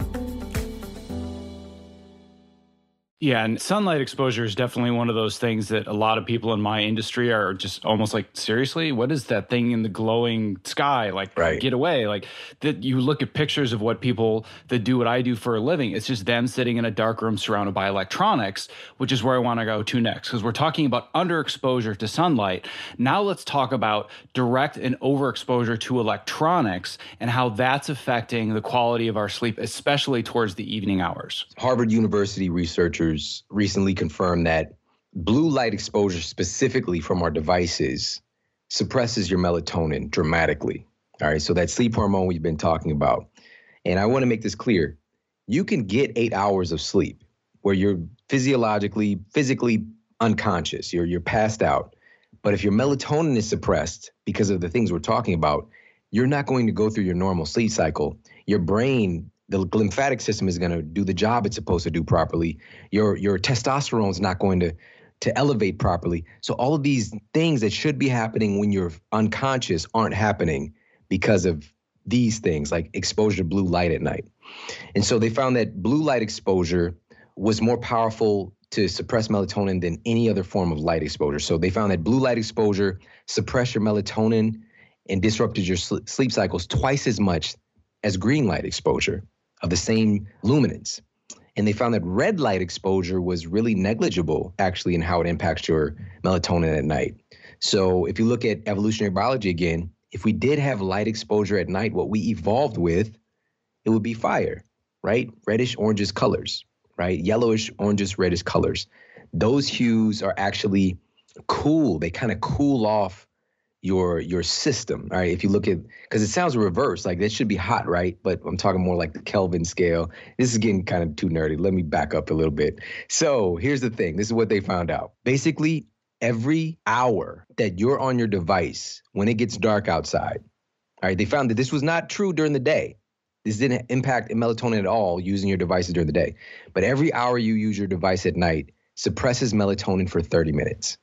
Yeah, and sunlight exposure is definitely one of those things that a lot of people in my industry are just almost like, seriously, what is that thing in the glowing sky? Like, right. get away. Like, that you look at pictures of what people that do what I do for a living, it's just them sitting in a dark room surrounded by electronics, which is where I want to go to next. Because we're talking about underexposure to sunlight. Now let's talk about direct and overexposure to electronics and how that's affecting the quality of our sleep, especially towards the evening hours. Harvard University researchers recently confirmed that blue light exposure, specifically from our devices, suppresses your melatonin dramatically. All right, so that sleep hormone we've been talking about. And I want to make this clear you can get eight hours of sleep where you're physiologically, physically unconscious, you're, you're passed out. But if your melatonin is suppressed because of the things we're talking about, you're not going to go through your normal sleep cycle. Your brain the glymphatic system is going to do the job it's supposed to do properly. Your your testosterone is not going to to elevate properly. So all of these things that should be happening when you're unconscious aren't happening because of these things like exposure to blue light at night. And so they found that blue light exposure was more powerful to suppress melatonin than any other form of light exposure. So they found that blue light exposure suppressed your melatonin and disrupted your sleep cycles twice as much as green light exposure of the same luminance. And they found that red light exposure was really negligible, actually, in how it impacts your melatonin at night. So, if you look at evolutionary biology again, if we did have light exposure at night, what we evolved with, it would be fire, right? Reddish, oranges colors, right? Yellowish, oranges, reddish colors. Those hues are actually cool. They kind of cool off your your system. All right. If you look at because it sounds reverse, like that should be hot, right? But I'm talking more like the Kelvin scale. This is getting kind of too nerdy. Let me back up a little bit. So here's the thing. This is what they found out. Basically, every hour that you're on your device when it gets dark outside, all right, they found that this was not true during the day. This didn't impact melatonin at all using your devices during the day. But every hour you use your device at night suppresses melatonin for 30 minutes.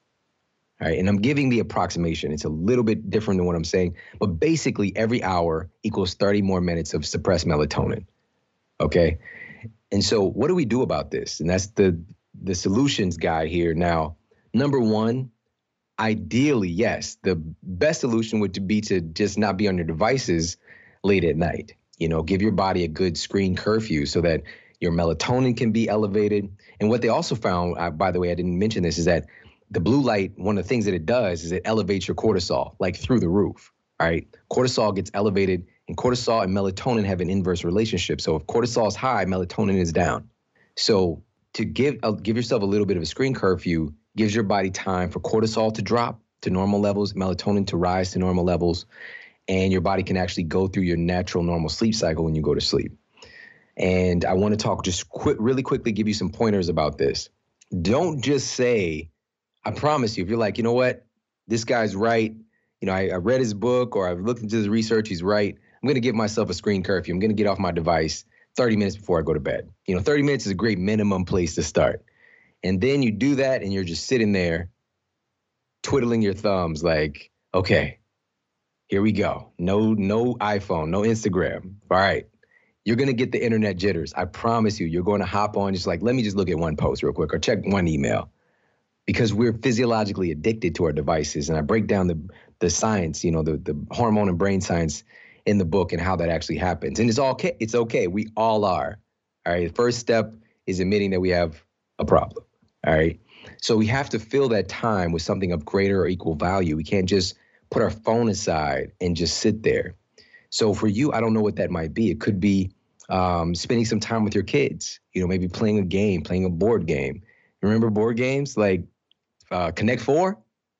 All right, and I'm giving the approximation. It's a little bit different than what I'm saying, but basically every hour equals 30 more minutes of suppressed melatonin. Okay. And so what do we do about this? And that's the the solutions guy here. Now, number one, ideally, yes, the best solution would be to just not be on your devices late at night. You know, give your body a good screen curfew so that your melatonin can be elevated. And what they also found, uh, by the way, I didn't mention this, is that the blue light, one of the things that it does is it elevates your cortisol like through the roof. Right. Cortisol gets elevated, and cortisol and melatonin have an inverse relationship. So if cortisol is high, melatonin is down. So to give uh, give yourself a little bit of a screen curfew gives your body time for cortisol to drop to normal levels, melatonin to rise to normal levels, and your body can actually go through your natural normal sleep cycle when you go to sleep. And I want to talk just quick, really quickly, give you some pointers about this. Don't just say, I promise you, if you're like, you know what, this guy's right. You know, I, I read his book or I've looked into his research, he's right. I'm going to give myself a screen curfew. I'm going to get off my device 30 minutes before I go to bed. You know, 30 minutes is a great minimum place to start. And then you do that and you're just sitting there twiddling your thumbs like, okay, here we go. No, no iPhone, no Instagram. All right you're to get the internet jitters. I promise you, you're going to hop on just like, let me just look at one post real quick or check one email because we're physiologically addicted to our devices. And I break down the, the science, you know, the, the hormone and brain science in the book and how that actually happens. And it's all okay. It's okay. We all are. All right. The first step is admitting that we have a problem. All right. So we have to fill that time with something of greater or equal value. We can't just put our phone aside and just sit there. So for you, I don't know what that might be. It could be um, spending some time with your kids. You know, maybe playing a game, playing a board game. Remember board games like uh, Connect Four,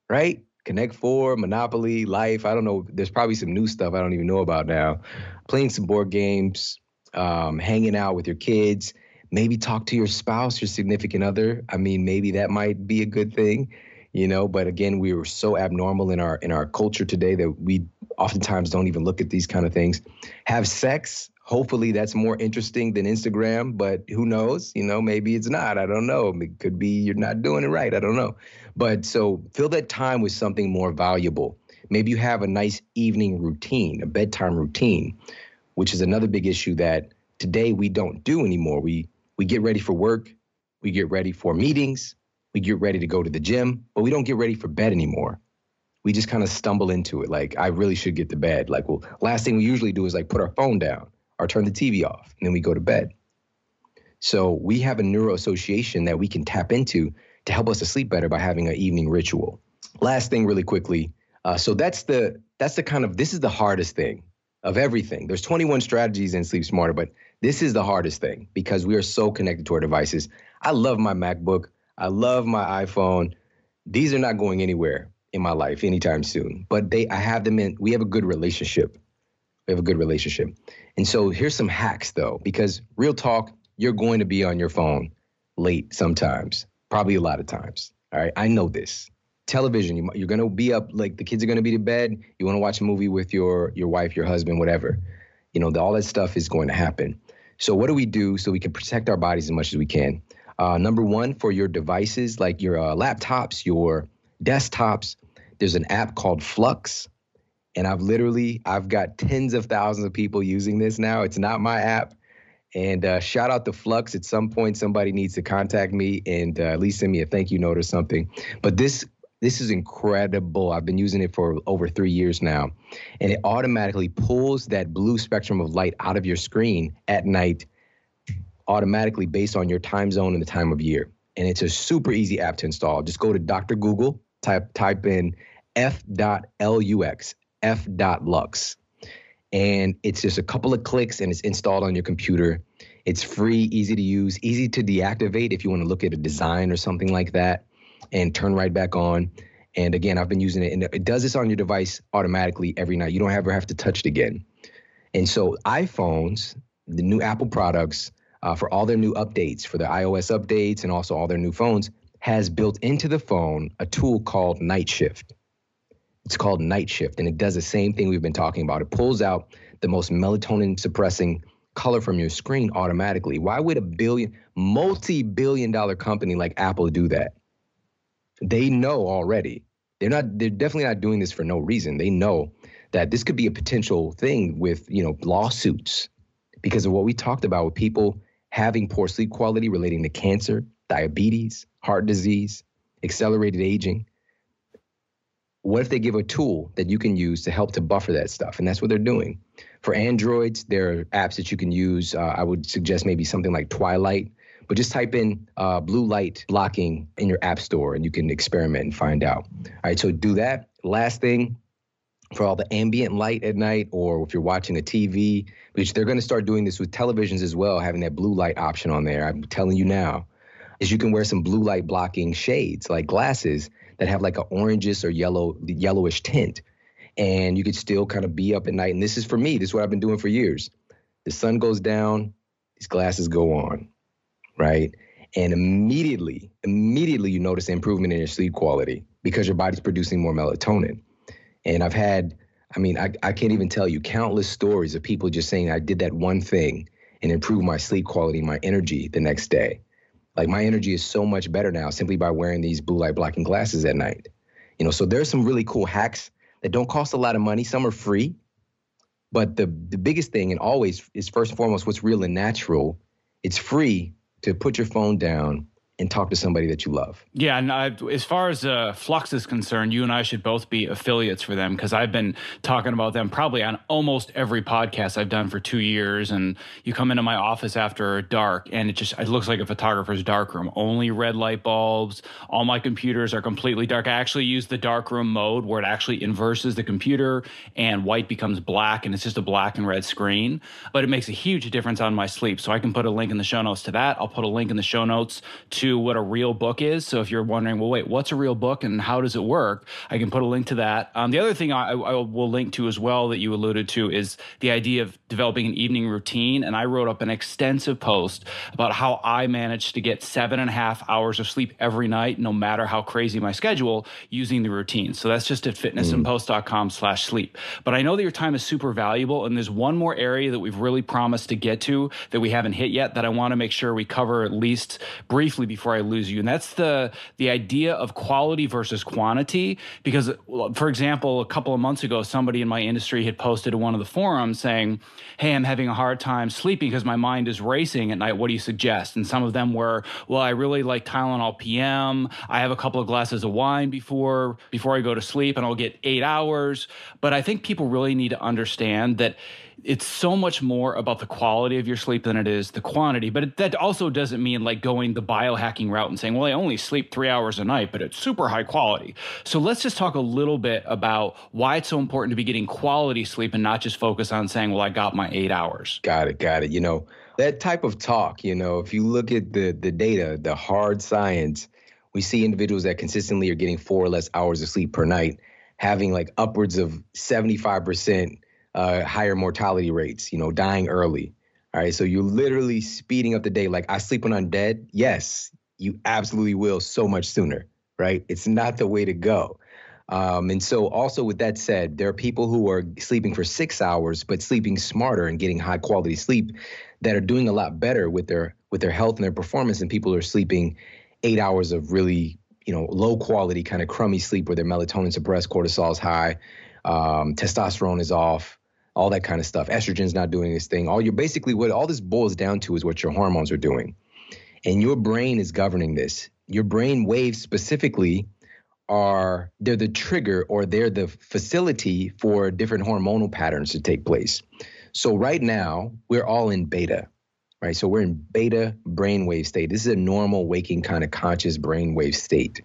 right? Connect Four, Monopoly, Life. I don't know. There's probably some new stuff I don't even know about now. Playing some board games, um, hanging out with your kids. Maybe talk to your spouse, your significant other. I mean, maybe that might be a good thing, you know. But again, we were so abnormal in our in our culture today that we oftentimes don't even look at these kind of things. Have sex hopefully that's more interesting than Instagram, but who knows? You know, maybe it's not. I don't know. It could be you're not doing it right. I don't know. But so fill that time with something more valuable. Maybe you have a nice evening routine, a bedtime routine, which is another big issue that today we don't do anymore. We we get ready for work, we get ready for meetings, we get ready to go to the gym, but we don't get ready for bed anymore. We just kind of stumble into it like I really should get to bed. Like, well, last thing we usually do is like put our phone down or turn the TV off, and then we go to bed. So we have a neuro association that we can tap into to help us to sleep better by having an evening ritual. Last thing, really quickly. Uh, so that's the that's the kind of this is the hardest thing of everything. There's 21 strategies in Sleep Smarter, but this is the hardest thing because we are so connected to our devices. I love my MacBook. I love my iPhone. These are not going anywhere in my life anytime soon. But they I have them in we have a good relationship. We have a good relationship. And so here's some hacks though, because real talk, you're going to be on your phone late sometimes, probably a lot of times. All right. I know this. Television, you, you're going to be up, like the kids are going to be to bed. You want to watch a movie with your, your wife, your husband, whatever. You know, the, all that stuff is going to happen. So, what do we do so we can protect our bodies as much as we can? Uh, number one, for your devices like your uh, laptops, your desktops, there's an app called f.lux and I've literally I've got tens of thousands of people using this now. It's not my app. And uh, shout out to f.lux. At some point, somebody needs to contact me and uh, at least send me a thank you note or something. But this this is incredible. I've been using it for over three years now, and it automatically pulls that blue spectrum of light out of your screen at night, automatically based on your time zone and the time of year. And it's a super easy app to install. Just go to Dr. Google, type type in f.lux f.lux. And it's just a couple of clicks and it's installed on your computer. It's free, easy to use, easy to deactivate if you want to look at a design or something like that and turn right back on. And again, I've been using it and it does this on your device automatically every night. You don't ever have to touch it again. And so iPhones, the new Apple products, uh, for all their new updates, for the iOS updates and also all their new phones, has built into the phone a tool called Night Shift. It's called Night Shift, and it does the same thing we've been talking about. It pulls out the most melatonin suppressing color from your screen automatically. Why would a billion, multi billion dollar company like Apple do that? They know already. They're not, they're definitely not doing this for no reason. They know that this could be a potential thing with, you know, lawsuits because of what we talked about with people having poor sleep quality relating to cancer, diabetes, heart disease, accelerated aging. What if they give a tool that you can use to help to buffer that stuff? And that's what they're doing. For Androids, there are apps that you can use. Uh, I would suggest maybe something like Twilight, but just type in uh, blue light blocking in your app store and you can experiment and find out. All right, so do that. Last thing, for all the ambient light at night or if you're watching a TV, which they're going to start doing this with televisions as well, having that blue light option on there. I'm telling you now, is you can wear some blue light blocking shades like glasses that have like an orangish or yellow yellowish tint. And you could still kind of be up at night. And this is for me, this is what I've been doing for years. The sun goes down, these glasses go on, right? And immediately, immediately you notice improvement in your sleep quality because your body's producing more melatonin. And I've had, I mean, I, I can't even tell you countless stories of people just saying I did that one thing and improved my sleep quality, my energy the next day. Like my energy is so much better now simply by wearing these blue light blocking glasses at night. You know, so there's some really cool hacks that don't cost a lot of money. Some are free. But the the biggest thing and always is first and foremost what's real and natural. It's free to put your phone down and talk to somebody that you love. Yeah, and I, as far as uh, f.lux is concerned, you and I should both be affiliates for them because I've been talking about them probably on almost every podcast I've done for two years. And you come into my office after dark, and it just it looks like a photographer's darkroom. Only red light bulbs. All my computers are completely dark. I actually use the darkroom mode where it actually inverses the computer, and white becomes black, and it's just a black and red screen. But it makes a huge difference on my sleep. So I can put a link in the show notes to that. I'll put a link in the show notes to to what a real book is. So if you're wondering, well, wait, what's a real book and how does it work? I can put a link to that. Um, the other thing I, I, will link to as well that you alluded to is the idea of developing an evening routine. And I wrote up an extensive post about how I managed to get seven and a half hours of sleep every night, no matter how crazy my schedule, using the routine. So that's just at fitnessinpost.com slash sleep. But I know that your time is super valuable. And there's one more area that we've really promised to get to that we haven't hit yet that I want to make sure we cover at least briefly before I lose you. And that's the the idea of quality versus quantity. Because, for example, a couple of months ago, somebody in my industry had posted to one of the forums saying, "Hey, I'm having a hard time sleeping because my mind is racing at night. What do you suggest?" And some of them were, "Well, I really like Tylenol PM. I have a couple of glasses of wine before before I go to sleep, and I'll get eight hours." But I think people really need to understand that it's so much more about the quality of your sleep than it is the quantity. But it, that also doesn't mean like going the biohacking route and saying, well, I only sleep three hours a night, but it's super high quality. So let's just talk a little bit about why it's so important to be getting quality sleep and not just focus on saying, well, I got my eight hours. Got it. Got it. You know, that type of talk, you know, if you look at the the data, the hard science, we see individuals that consistently are getting four or less hours of sleep per night having like upwards of 75% uh, higher mortality rates, you know, dying early. All right. So you're literally speeding up the day. Like I sleep when I'm dead. Yes, you absolutely will so much sooner. Right. It's not the way to go. Um, and so, also with that said, there are people who are sleeping for six hours, but sleeping smarter and getting high quality sleep that are doing a lot better with their with their health and their performance than people who are sleeping eight hours of really you know low quality kind of crummy sleep where their melatonin suppressed, cortisol is high, um, testosterone is off, all that kind of stuff. Estrogen's not doing this thing. All you're basically what all this boils down to is what your hormones are doing. And your brain is governing this. Your brain waves specifically are they're the trigger or they're the facility for different hormonal patterns to take place. So right now, we're all in beta. Right? So we're in beta brainwave state. This is a normal waking kind of conscious brainwave state.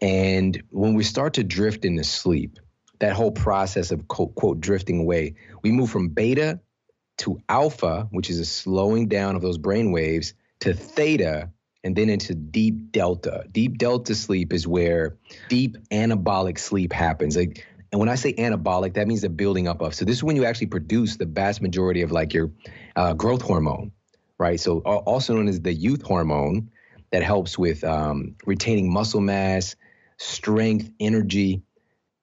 And when we start to drift into sleep, that whole process of quote, quote drifting away. We move from beta to alpha, which is a slowing down of those brain waves, to theta, and then into deep delta. Deep delta sleep is where deep anabolic sleep happens. Like, and when I say anabolic, that means the building up of. So this is when you actually produce the vast majority of like your uh, growth hormone, right? So also known as the youth hormone that helps with um, retaining muscle mass, strength, energy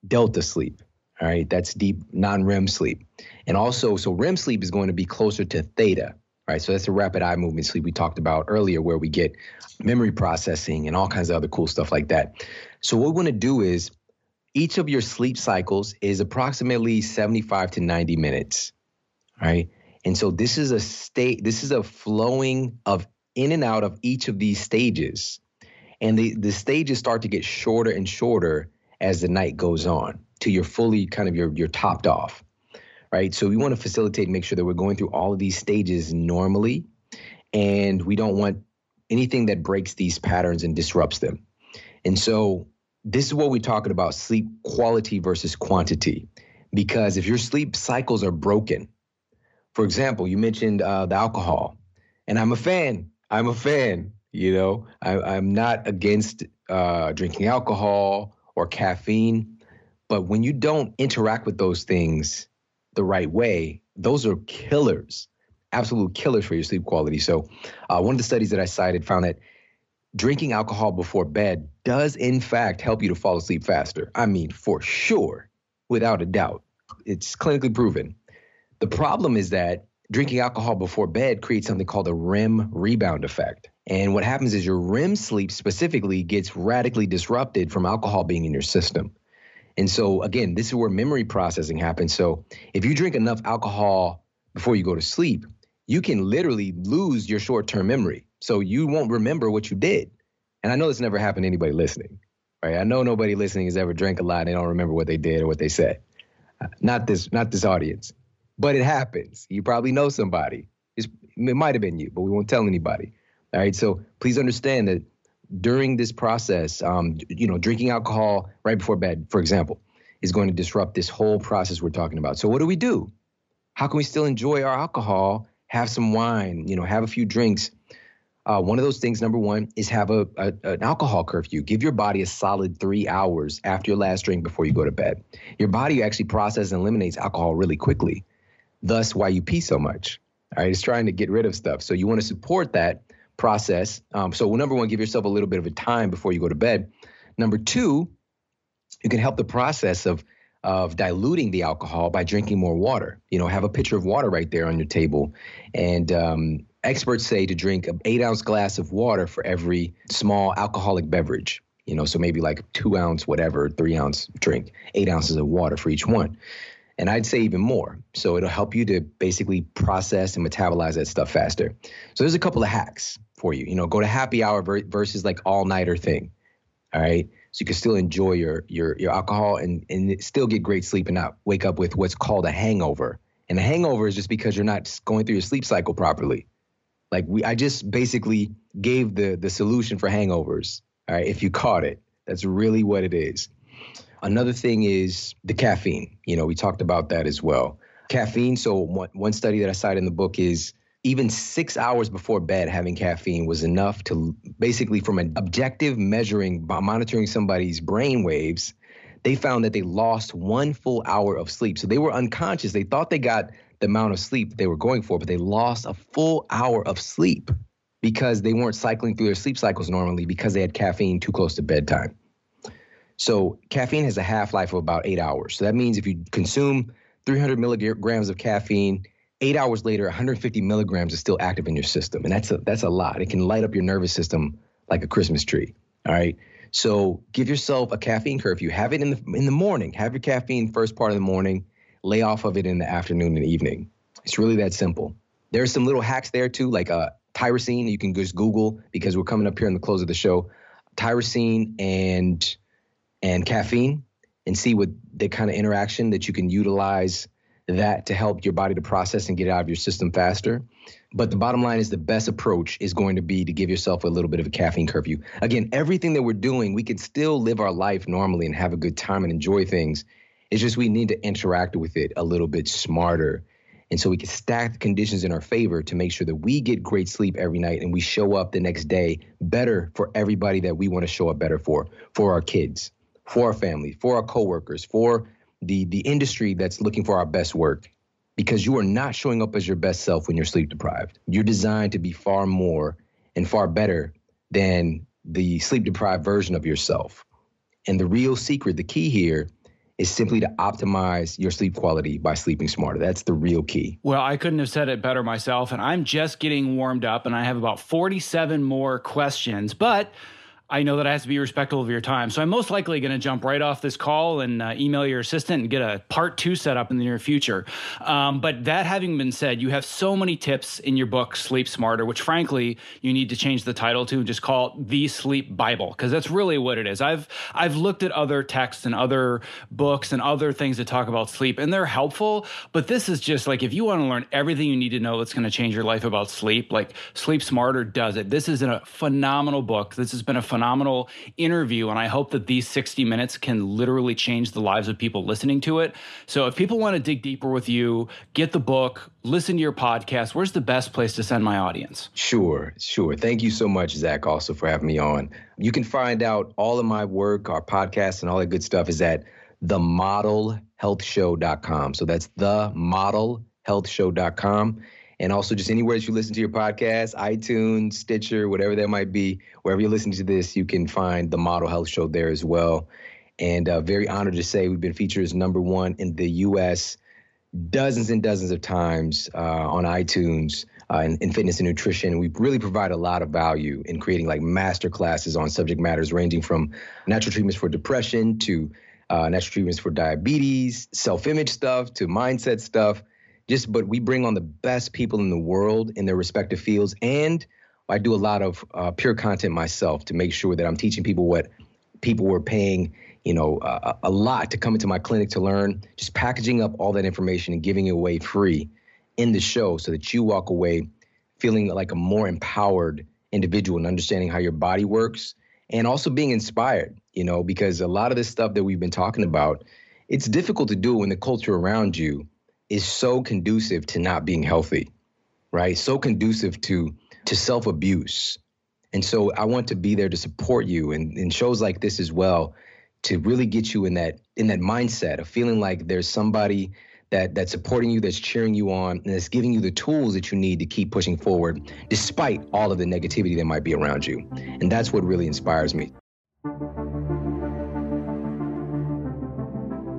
delta sleep. All right, that's deep non REM sleep. And also, so REM sleep is going to be closer to theta. Right, so that's the rapid eye movement sleep we talked about earlier, where we get memory processing and all kinds of other cool stuff like that. So, what we want to do is each of your sleep cycles is approximately 75 to 90 minutes. Right, And so this is a state, this is a flowing of in and out of each of these stages. And the, the stages start to get shorter and shorter as the night goes on till you're fully kind of you're, you're topped off. Right. So we want to facilitate, make sure that we're going through all of these stages normally. And we don't want anything that breaks these patterns and disrupts them. And so this is what we're talking about sleep quality versus quantity. Because if your sleep cycles are broken, for example, you mentioned uh, the alcohol, and I'm a fan. I'm a fan. You know, I, am not against uh, drinking alcohol or caffeine, but when you don't interact with those things the right way, those are killers, absolute killers for your sleep quality. So, uh, one of the studies that I cited found that drinking alcohol before bed does, in fact, help you to fall asleep faster. I mean, for sure, without a doubt. It's clinically proven. The problem is that drinking alcohol before bed creates something called a REM rebound effect. And what happens is your REM sleep specifically gets radically disrupted from alcohol being in your system. And so, again, this is where memory processing happens. So, if you drink enough alcohol before you go to sleep, you can literally lose your short term memory. So, you won't remember what you did. And I know this never happened to anybody listening, right? I know nobody listening has ever drank a lot and they don't remember what they did or what they said. Uh, not this, not this audience, but it happens. You probably know somebody. It's, it might have been you, but we won't tell anybody. All right. So please understand that during this process, um, you know, drinking alcohol right before bed, for example, is going to disrupt this whole process we're talking about. So what do we do? How can we still enjoy our alcohol, have some wine, you know, have a few drinks? Uh, one of those things, number one, is have a, a, an alcohol curfew. Give your body a solid three hours after your last drink before you go to bed. Your body actually processes and eliminates alcohol really quickly. Thus, why you pee so much. All right, it's trying to get rid of stuff. So you want to support that process. Um, so number one, give yourself a little bit of a time before you go to bed. Number two, you can help the process of of diluting the alcohol by drinking more water. You know, have a pitcher of water right there on your table, and um, experts say to drink an eight ounce glass of water for every small alcoholic beverage. You know, so maybe like two ounce, whatever, three ounce drink, eight ounces of water for each one. And I'd say even more. So it'll help you to basically process and metabolize that stuff faster. So there's a couple of hacks for you. You know, go to happy hour versus like all nighter thing. All right. So you can still enjoy your your your alcohol and and still get great sleep and not wake up with what's called a hangover. And a hangover is just because you're not going through your sleep cycle properly. Like we I just basically gave the the solution for hangovers. All right. If you caught it, that's really what it is. Another thing is the caffeine. You know, we talked about that as well. Caffeine. So one, one study that I cited in the book is even six hours before bed having caffeine was enough to basically from an objective measuring by monitoring somebody's brain waves they found that they lost one full hour of sleep so they were unconscious they thought they got the amount of sleep they were going for but they lost a full hour of sleep because they weren't cycling through their sleep cycles normally because they had caffeine too close to bedtime so caffeine has a half-life of about eight hours. So that means if you consume 300 milligrams of caffeine, eight hours later, 150 milligrams is still active in your system, and that's a that's a lot. It can light up your nervous system like a Christmas tree. All right. So give yourself a caffeine curfew. Have it in the in the morning. Have your caffeine first part of the morning. Lay off of it in the afternoon and evening. It's really that simple. There are some little hacks there too, like uh, tyrosine. You can just Google because we're coming up here in the close of the show. Tyrosine and and caffeine and see what the kind of interaction that you can utilize that to help your body to process and get out of your system faster. But the bottom line is the best approach is going to be to give yourself a little bit of a caffeine curfew. Again, everything that we're doing, we can still live our life normally and have a good time and enjoy things. It's just we need to interact with it a little bit smarter. And so we can stack the conditions in our favor to make sure that we get great sleep every night and we show up the next day better for everybody that we want to show up better for, for our kids, for our family, for our coworkers, for the the industry that's looking for our best work because you are not showing up as your best self when you're sleep deprived. You're designed to be far more and far better than the sleep deprived version of yourself. And the real secret, the key here is simply to optimize your sleep quality by sleeping smarter. That's the real key. Well, I couldn't have said it better myself. And I'm just getting warmed up, and I have about 47 more questions. But I know that I have to be respectful of your time. So I'm most likely going to jump right off this call and uh, email your assistant and get a part two set up in the near future. Um, but that having been said, you have so many tips in your book, Sleep Smarter, which frankly, you need to change the title to and just call it the Sleep Bible, because that's really what it is. I've, I've looked at other texts and other books and other things that talk about sleep, and they're helpful. But this is just like if you want to learn everything you need to know that's going to change your life about sleep, like Sleep Smarter does it. This is a phenomenal book. This has been a phenomenal interview. And I hope that these 60 minutes can literally change the lives of people listening to it. So if people want to dig deeper with you, get the book, listen to your podcast, where's the best place to send my audience? Sure, sure. Thank you so much, Zach, also for having me on. You can find out all of my work, our podcast, and all that good stuff is at themodelhealthshow.com. So that's themodelhealthshow.com and also just anywhere that you listen to your podcast, iTunes, Stitcher, whatever that might be, wherever you're listening to this, you can find the Model Health Show there as well. And uh, very honored to say we've been featured as number one in the U.S. dozens and dozens of times uh, on iTunes uh, in, in, fitness and nutrition. We really provide a lot of value in creating like master classes on subject matters ranging from natural treatments for depression to uh, natural treatments for diabetes, self-image stuff to mindset stuff just but we bring on the best people in the world in their respective fields. And i do a lot of uh, pure content myself to make sure that i'm teaching people what people were paying you know uh, a lot to come into my clinic to learn. Just packaging up all that information and giving it away free in the show so that you walk away feeling like a more empowered individual and understanding how your body works and also being inspired you know because a lot of this stuff that we've been talking about it's difficult to do when the culture around you is so conducive to not being healthy, right? So conducive to to self abuse. And so I want to be there to support you and in shows like this as well to really get you in that in that mindset of feeling like there's somebody that that's supporting you, that's cheering you on, and that's giving you the tools that you need to keep pushing forward despite all of the negativity that might be around you. And that's what really inspires me.